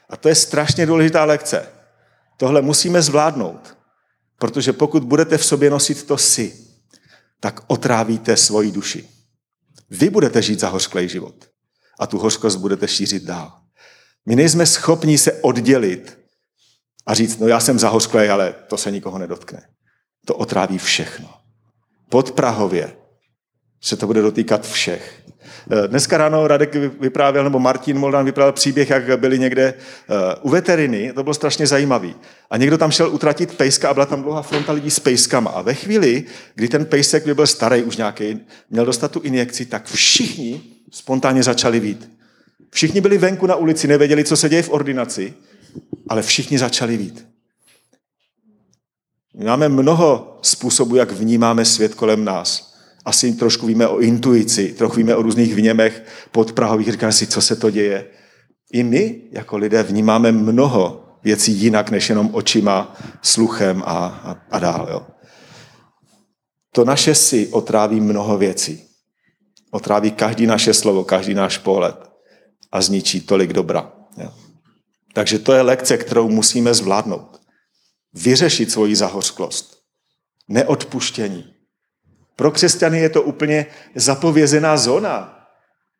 A to je strašně důležitá lekce. Tohle musíme zvládnout. Protože pokud budete v sobě nosit to si, tak otrávíte svoji duši. Vy budete žít zahořklý život. A tu hořkost budete šířit dál. My nejsme schopni se oddělit a říct, no já jsem zahořklý, ale to se nikoho nedotkne. To otráví všechno. Pod Prahově se to bude dotýkat všech. Eh, dneska ráno Radek vyprávěl, nebo Martin Moldan vyprávěl příběh, jak byli někde eh, u veteriny, to bylo strašně zajímavý. A někdo tam šel utratit pejska a byla tam dlouhá fronta lidí s pejskama. A ve chvíli, kdy ten pejsek by byl starý už nějaký, měl dostat tu injekci, tak všichni spontánně začali vít. Všichni byli venku na ulici, nevěděli, co se děje v ordinaci ale všichni začali vít. Máme mnoho způsobů, jak vnímáme svět kolem nás. Asi trošku víme o intuici, trochu víme o různých vněmech podprahových, říkáme si, co se to děje. I my, jako lidé, vnímáme mnoho věcí jinak, než jenom očima, sluchem a, a, a dál. Jo. To naše si otráví mnoho věcí. Otráví každý naše slovo, každý náš pohled a zničí tolik dobra. Jo. Takže to je lekce, kterou musíme zvládnout. Vyřešit svoji zahořklost. Neodpuštění. Pro křesťany je to úplně zapovězená zóna,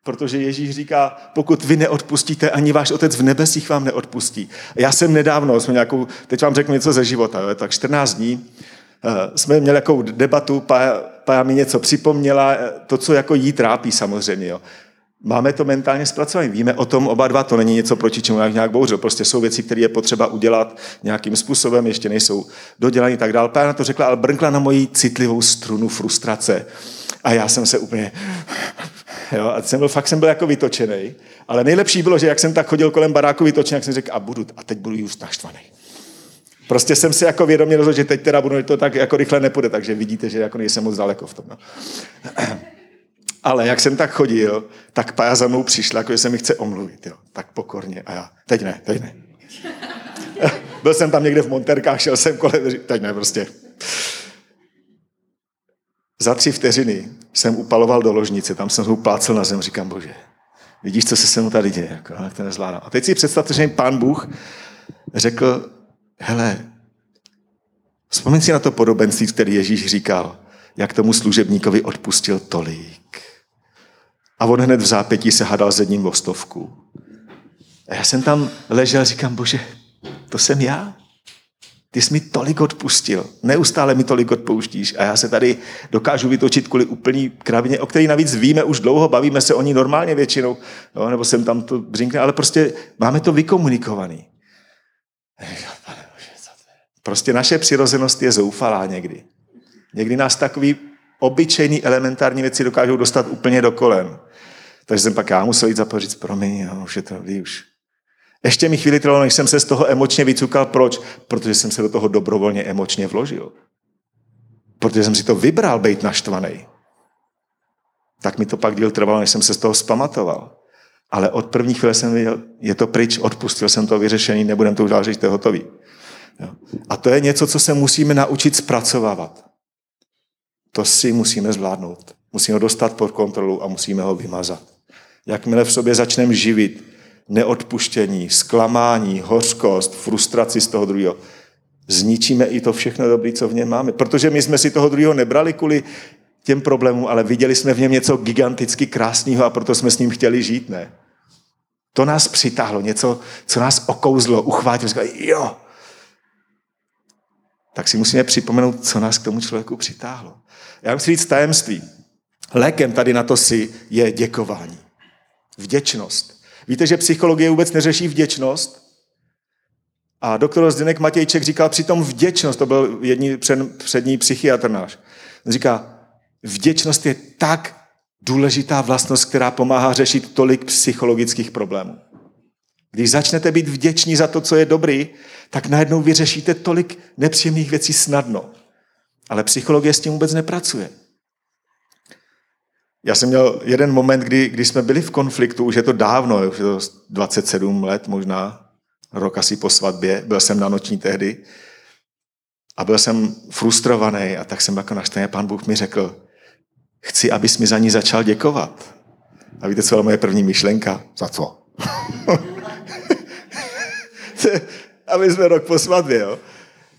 protože Ježíš říká, pokud vy neodpustíte, ani váš otec v nebesích vám neodpustí. Já jsem nedávno, jsme nějakou, teď vám řeknu něco ze života, jo, tak 14 dní, eh, jsme měli nějakou debatu, Paja mi něco připomněla, eh, to, co jako jí trápí samozřejmě. Jo. Máme to mentálně zpracované. Víme o tom oba dva, to není něco, proti čemu jak nějak bouřil. Prostě jsou věci, které je potřeba udělat nějakým způsobem, ještě nejsou dodělané tak dál. Pána to řekla, ale brnkla na moji citlivou strunu frustrace. A já jsem se úplně... Jo, a jsem byl, fakt jsem byl jako vytočený. Ale nejlepší bylo, že jak jsem tak chodil kolem baráku vytočený, jak jsem řekl, a budu, a teď budu just naštvaný. Prostě jsem si jako vědomě rozhodl, že teď teda budu, to tak jako rychle nepůjde, takže vidíte, že jako nejsem moc daleko v tom. No. Ale jak jsem tak chodil, tak Paja za mnou přišla, jako že se mi chce omluvit. Jo. Tak pokorně. A já, teď ne, teď ne. Byl jsem tam někde v Monterkách, šel jsem kolem, teď ne, prostě. Za tři vteřiny jsem upaloval do ložnice, tam jsem ho plácel na zem, říkám, bože, vidíš, co se se mnou tady děje, jako, jak to nezvládám. A teď si představte, že mi pán Bůh řekl, hele, vzpomeň si na to podobenství, který Ježíš říkal, jak tomu služebníkovi odpustil tolik. A on hned v zápětí se hadal s jedním vostovku. A já jsem tam ležel, říkám, bože, to jsem já. Ty jsi mi tolik odpustil, neustále mi tolik odpouštíš a já se tady dokážu vytočit kvůli úplný kravině, o který navíc víme už dlouho, bavíme se o ní normálně většinou, no, nebo jsem tam to břinkne, ale prostě máme to vykomunikovaný. Prostě naše přirozenost je zoufalá někdy. Někdy nás takový obyčejný elementární věci dokážou dostat úplně do kolen. Takže jsem pak já musel jít zapořit, promiň, no, už je to, ví, už. Ještě mi chvíli trvalo, než jsem se z toho emočně vycukal. Proč? Protože jsem se do toho dobrovolně emočně vložil. Protože jsem si to vybral být naštvaný. Tak mi to pak díl trvalo, než jsem se z toho zpamatoval. Ale od první chvíle jsem viděl, je to pryč, odpustil jsem to vyřešení, nebudem to už dál řešit, to je hotový. Jo. A to je něco, co se musíme naučit zpracovávat. To si musíme zvládnout. Musíme ho dostat pod kontrolu a musíme ho vymazat. Jakmile v sobě začneme živit neodpuštění, zklamání, hořkost, frustraci z toho druhého, zničíme i to všechno dobré, co v něm máme. Protože my jsme si toho druhého nebrali kvůli těm problémům, ale viděli jsme v něm něco giganticky krásného a proto jsme s ním chtěli žít, ne? To nás přitáhlo, něco, co nás okouzlo, uchvátilo, říkali, jo. Tak si musíme připomenout, co nás k tomu člověku přitáhlo. Já musím říct tajemství. Lékem tady na to si je děkování. Vděčnost. Víte, že psychologie vůbec neřeší vděčnost? A doktor Zdenek Matějček říkal přitom vděčnost, to byl jední před, přední psychiatr náš. On říká, vděčnost je tak důležitá vlastnost, která pomáhá řešit tolik psychologických problémů. Když začnete být vděční za to, co je dobrý, tak najednou vyřešíte tolik nepříjemných věcí snadno. Ale psychologie s tím vůbec nepracuje. Já jsem měl jeden moment, kdy, kdy jsme byli v konfliktu, už je to dávno, už je to 27 let možná, rok asi po svatbě, byl jsem na noční tehdy a byl jsem frustrovaný a tak jsem jako naštvaný. Pán Bůh mi řekl, chci, abys mi za ní začal děkovat. A víte, co byla moje první myšlenka? Za co? Aby jsme rok po svatbě, jo?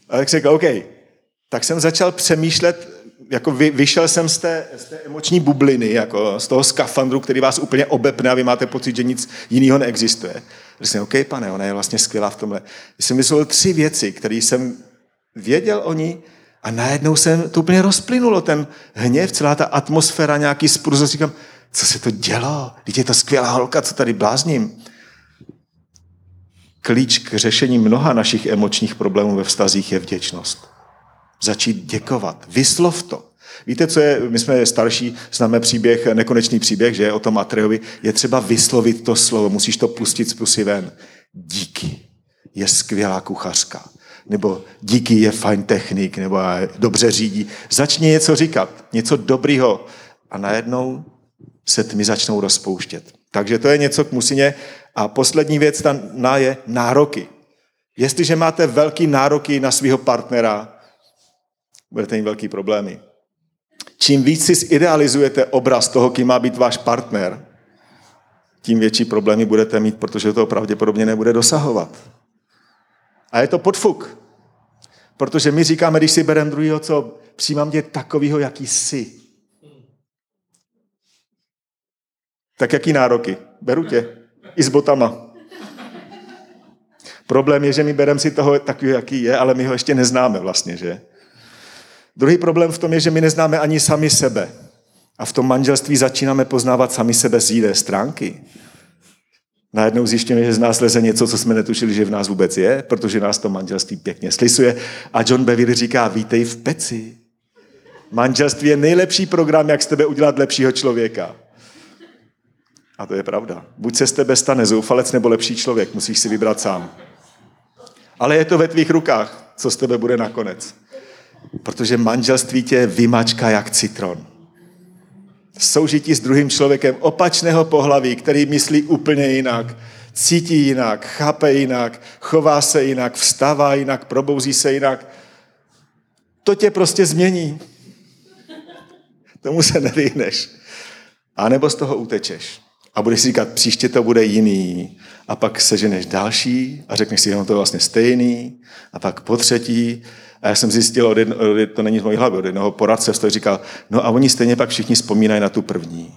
A tak řekl, OK. Tak jsem začal přemýšlet jako vy, vyšel jsem z té, z té emoční bubliny, jako z toho skafandru, který vás úplně obepne a vy máte pocit, že nic jiného neexistuje. Řekl jsem, OK, pane, ona je vlastně skvělá v tomhle. Jsem vyslovil tři věci, které jsem věděl o ní a najednou jsem to úplně rozplynulo, ten hněv, celá ta atmosféra, nějaký spruzo, říkám, co se to dělo? Teď je to skvělá holka, co tady blázním. Klíč k řešení mnoha našich emočních problémů ve vztazích je vděčnost začít děkovat. Vyslov to. Víte, co je, my jsme starší, známe příběh, nekonečný příběh, že o tom Atrejovi, je třeba vyslovit to slovo, musíš to pustit z pusy ven. Díky, je skvělá kuchařka. Nebo díky, je fajn technik, nebo dobře řídí. Začni něco říkat, něco dobrýho a najednou se tmy začnou rozpouštět. Takže to je něco k musině. A poslední věc, ta na je nároky. Jestliže máte velký nároky na svého partnera, budete mít velký problémy. Čím víc si idealizujete obraz toho, kým má být váš partner, tím větší problémy budete mít, protože to pravděpodobně nebude dosahovat. A je to podfuk. Protože my říkáme, když si berem druhýho, co přijímám tě takovýho, jaký jsi. Tak jaký nároky? Beru tě. I s botama. Problém je, že my bereme si toho takový, jaký je, ale my ho ještě neznáme vlastně, že? Druhý problém v tom je, že my neznáme ani sami sebe. A v tom manželství začínáme poznávat sami sebe z jiné stránky. Najednou zjišťujeme, že z nás leze něco, co jsme netušili, že v nás vůbec je, protože nás to manželství pěkně slisuje. A John Bevere říká, vítej v peci. Manželství je nejlepší program, jak z tebe udělat lepšího člověka. A to je pravda. Buď se z tebe stane zoufalec nebo lepší člověk, musíš si vybrat sám. Ale je to ve tvých rukách, co z tebe bude nakonec. Protože manželství tě vymačká jak citron. soužití s druhým člověkem opačného pohlaví, který myslí úplně jinak, cítí jinak, chápe jinak, chová se jinak, vstává jinak, probouzí se jinak, to tě prostě změní. Tomu se nevyhneš. A nebo z toho utečeš. A budeš si říkat, příště to bude jiný. A pak seženeš další a řekneš si, že to je vlastně stejný. A pak po třetí. A já jsem zjistil, od jedno, to není z mojí hlavy, od jednoho poradce, který říkal, no a oni stejně pak všichni vzpomínají na tu první.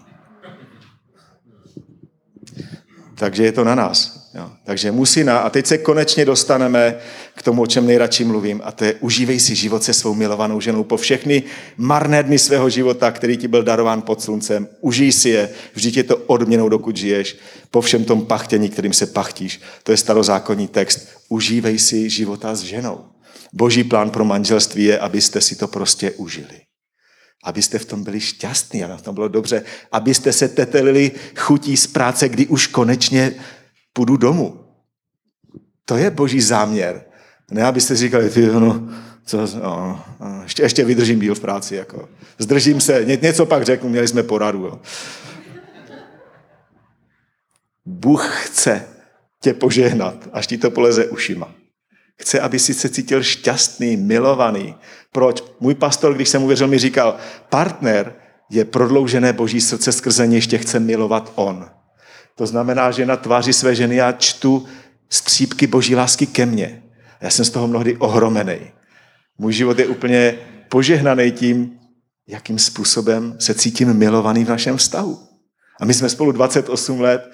Takže je to na nás. Jo. Takže musí na. A teď se konečně dostaneme k tomu, o čem nejradši mluvím, a to je užívej si život se svou milovanou ženou po všechny marné dny svého života, který ti byl darován pod sluncem. Užij si je, vždyť je to odměnou, dokud žiješ, po všem tom pachtění, kterým se pachtíš. To je starozákonní text. Užívej si života s ženou. Boží plán pro manželství je, abyste si to prostě užili abyste v tom byli šťastní, aby v tom bylo dobře, abyste se tetelili chutí z práce, kdy už konečně půjdu domů. To je boží záměr. Ne, abyste říkali, ty, no, co, no, no, ještě, ještě vydržím díl v práci. Jako. Zdržím se, ně, něco pak řeknu, měli jsme poradu. Jo. Bůh chce tě požehnat, až ti to poleze ušima. Chce, aby si se cítil šťastný, milovaný. Proč? Můj pastor, když jsem uvěřil, mi říkal, partner je prodloužené boží srdce, skrze něž tě chce milovat on. To znamená, že na tváři své ženy já čtu střípky boží lásky ke mně. Já jsem z toho mnohdy ohromený. Můj život je úplně požehnaný tím, jakým způsobem se cítím milovaný v našem vztahu. A my jsme spolu 28 let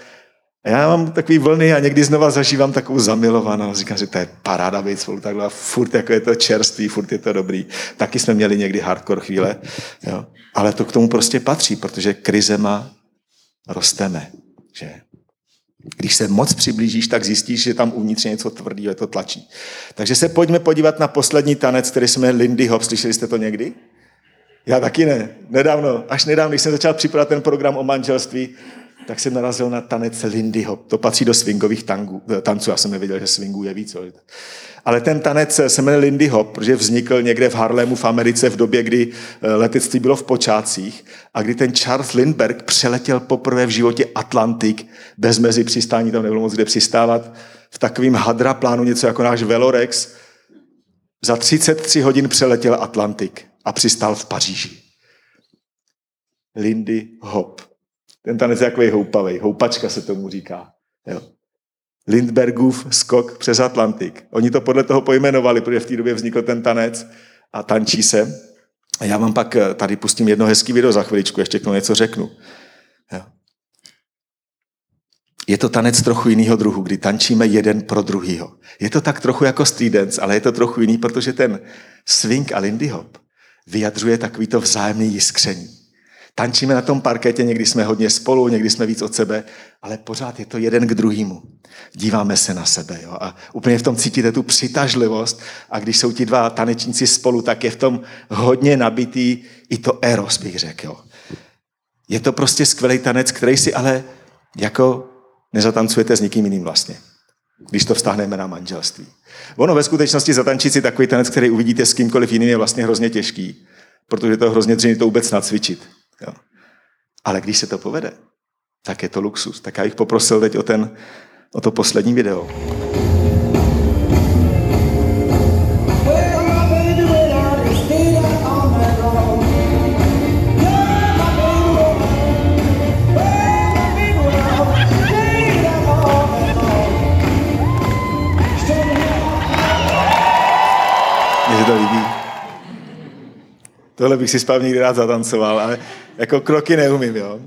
a já mám takový vlny a někdy znova zažívám takovou zamilovanost. Říkám si, to je paráda být spolu takhle a furt jako je to čerstvý, furt je to dobrý. Taky jsme měli někdy hardcore chvíle, jo. ale to k tomu prostě patří, protože krizema rosteme. Že? Když se moc přiblížíš, tak zjistíš, že tam uvnitř je něco tvrdého, je to tlačí. Takže se pojďme podívat na poslední tanec, který jsme Lindy Hop. Slyšeli jste to někdy? Já taky ne. Nedávno, až nedávno, když jsem začal připravovat ten program o manželství, tak jsem narazil na tanec Lindy Hop. To patří do swingových tangů, tanců. Já jsem nevěděl, že swingu je víc. Ale ten tanec se jmenuje Lindy Hop, protože vznikl někde v Harlemu v Americe v době, kdy eh, letectví bylo v počátcích a kdy ten Charles Lindbergh přeletěl poprvé v životě Atlantik bez mezi přistání, tam nebylo moc kde přistávat, v takovým hadraplánu, něco jako náš Velorex. Za 33 hodin přeletěl Atlantik a přistál v Paříži. Lindy Hop. Ten tanec je takový houpavý, houpačka se tomu říká. Jo. Lindbergův skok přes Atlantik. Oni to podle toho pojmenovali, protože v té době vznikl ten tanec a tančí se. A já vám pak eh, tady pustím jedno hezký video za chviličku, ještě k tomu něco řeknu. Jo. Je to tanec trochu jiného druhu, kdy tančíme jeden pro druhýho. Je to tak trochu jako street dance, ale je to trochu jiný, protože ten swing a lindy hop vyjadřuje takovýto vzájemný jiskření. Tančíme na tom parketě, někdy jsme hodně spolu, někdy jsme víc od sebe, ale pořád je to jeden k druhému. Díváme se na sebe jo? a úplně v tom cítíte tu přitažlivost a když jsou ti dva tanečníci spolu, tak je v tom hodně nabitý i to eros, bych řekl. Je to prostě skvělý tanec, který si ale jako nezatancujete s nikým jiným vlastně, když to vztáhneme na manželství. Ono ve skutečnosti zatančit si takový tanec, který uvidíte s kýmkoliv jiným, je vlastně hrozně těžký, protože to hrozně dřív to vůbec nacvičit. Jo. Ale když se to povede, tak je to luxus. Tak já bych poprosil teď o, ten, o to poslední video. to líbí. Tohle bych si spávně někdy rád zatancoval, ale jako kroky neumím, jo.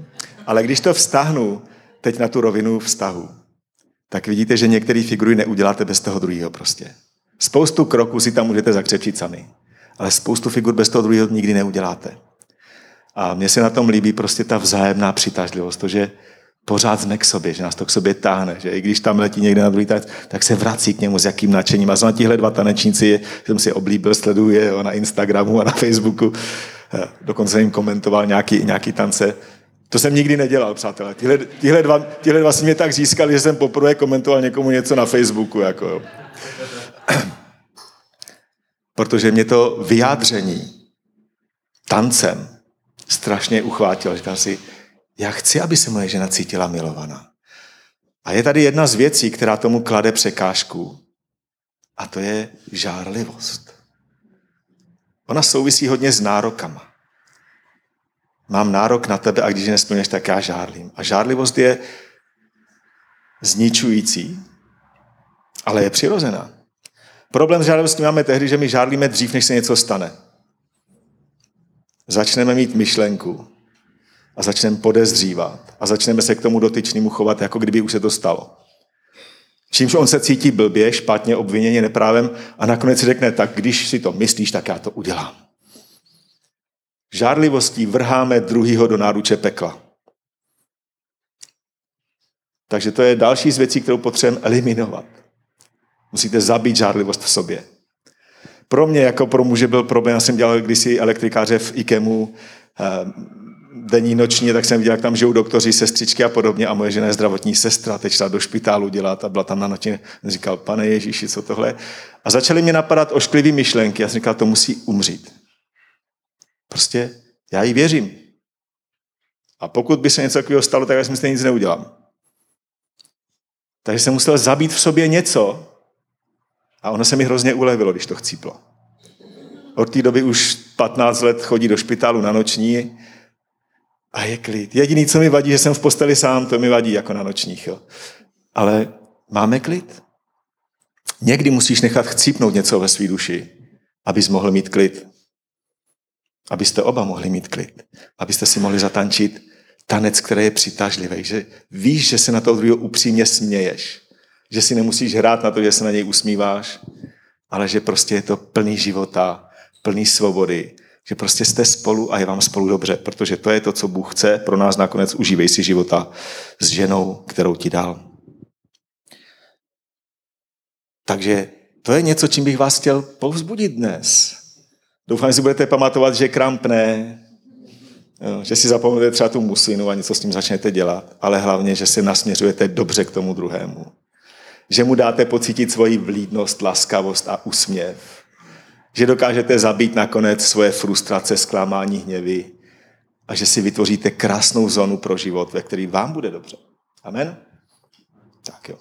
Ale když to vztahnu teď na tu rovinu vztahu, tak vidíte, že některé figury neuděláte bez toho druhého prostě. Spoustu kroků si tam můžete zakřepčit sami, ale spoustu figur bez toho druhého nikdy neuděláte. A mně se na tom líbí prostě ta vzájemná přitažlivost, to, že pořád jsme k sobě, že nás to k sobě táhne, že i když tam letí někde na druhý tanec, tak se vrací k němu s jakým nadšením. A zrovna tihle dva tanečníci jsem si oblíbil, sleduje na Instagramu a na Facebooku. Eh, dokonce jim komentoval nějaký, nějaký tance. To jsem nikdy nedělal, přátelé. Tihle, tihle, dva, tihle dva si mě tak získali, že jsem poprvé komentoval někomu něco na Facebooku. Jako. Protože mě to vyjádření tancem strašně uchvátil. Říkám si, já chci, aby se moje žena cítila milovaná. A je tady jedna z věcí, která tomu klade překážku. A to je žárlivost. Ona souvisí hodně s nárokama. Mám nárok na tebe a když nesplňuješ, tak já žárlím. A žárlivost je zničující, ale je přirozená. Problém s žárlivostí máme tehdy, že my žárlíme dřív, než se něco stane. Začneme mít myšlenku a začneme podezřívat a začneme se k tomu dotyčnému chovat, jako kdyby už se to stalo. Čímž on se cítí blbě, špatně, obviněně, neprávem a nakonec si řekne, tak když si to myslíš, tak já to udělám. Žárlivostí vrháme druhýho do náruče pekla. Takže to je další z věcí, kterou potřebujeme eliminovat. Musíte zabít žárlivost v sobě. Pro mě, jako pro muže, byl problém, já jsem dělal kdysi elektrikáře v IKEMu, eh, denní, noční, tak jsem viděl, jak tam žijou doktoři, sestřičky a podobně a moje žena je zdravotní sestra, teď šla do špitálu dělat a byla tam na noci. Říkal, pane Ježíši, co tohle? A začaly mě napadat ošklivý myšlenky. Já jsem říkal, to musí umřít. Prostě já jí věřím. A pokud by se něco takového stalo, tak já si nic neudělám. Takže jsem musel zabít v sobě něco a ono se mi hrozně ulevilo, když to chcíplo. Od té doby už 15 let chodí do špitálu na noční a je klid. Jediný, co mi vadí, že jsem v posteli sám, to mi vadí jako na nočních. Jo. Ale máme klid. Někdy musíš nechat chcípnout něco ve své duši, abys mohl mít klid. Abyste oba mohli mít klid. Abyste si mohli zatančit tanec, který je přitažlivý. Že víš, že se na toho druhého upřímně směješ. Že si nemusíš hrát na to, že se na něj usmíváš, ale že prostě je to plný života, plný svobody, že prostě jste spolu a je vám spolu dobře, protože to je to, co Bůh chce pro nás nakonec. Užívej si života s ženou, kterou ti dal. Takže to je něco, čím bych vás chtěl povzbudit dnes. Doufám, že si budete pamatovat, že krampne, že si zapomenete třeba tu muslinu a něco s tím začnete dělat, ale hlavně, že se nasměřujete dobře k tomu druhému. Že mu dáte pocítit svoji vlídnost, laskavost a úsměv že dokážete zabít nakonec svoje frustrace, zklamání, hněvy a že si vytvoříte krásnou zónu pro život, ve který vám bude dobře. Amen? Tak jo.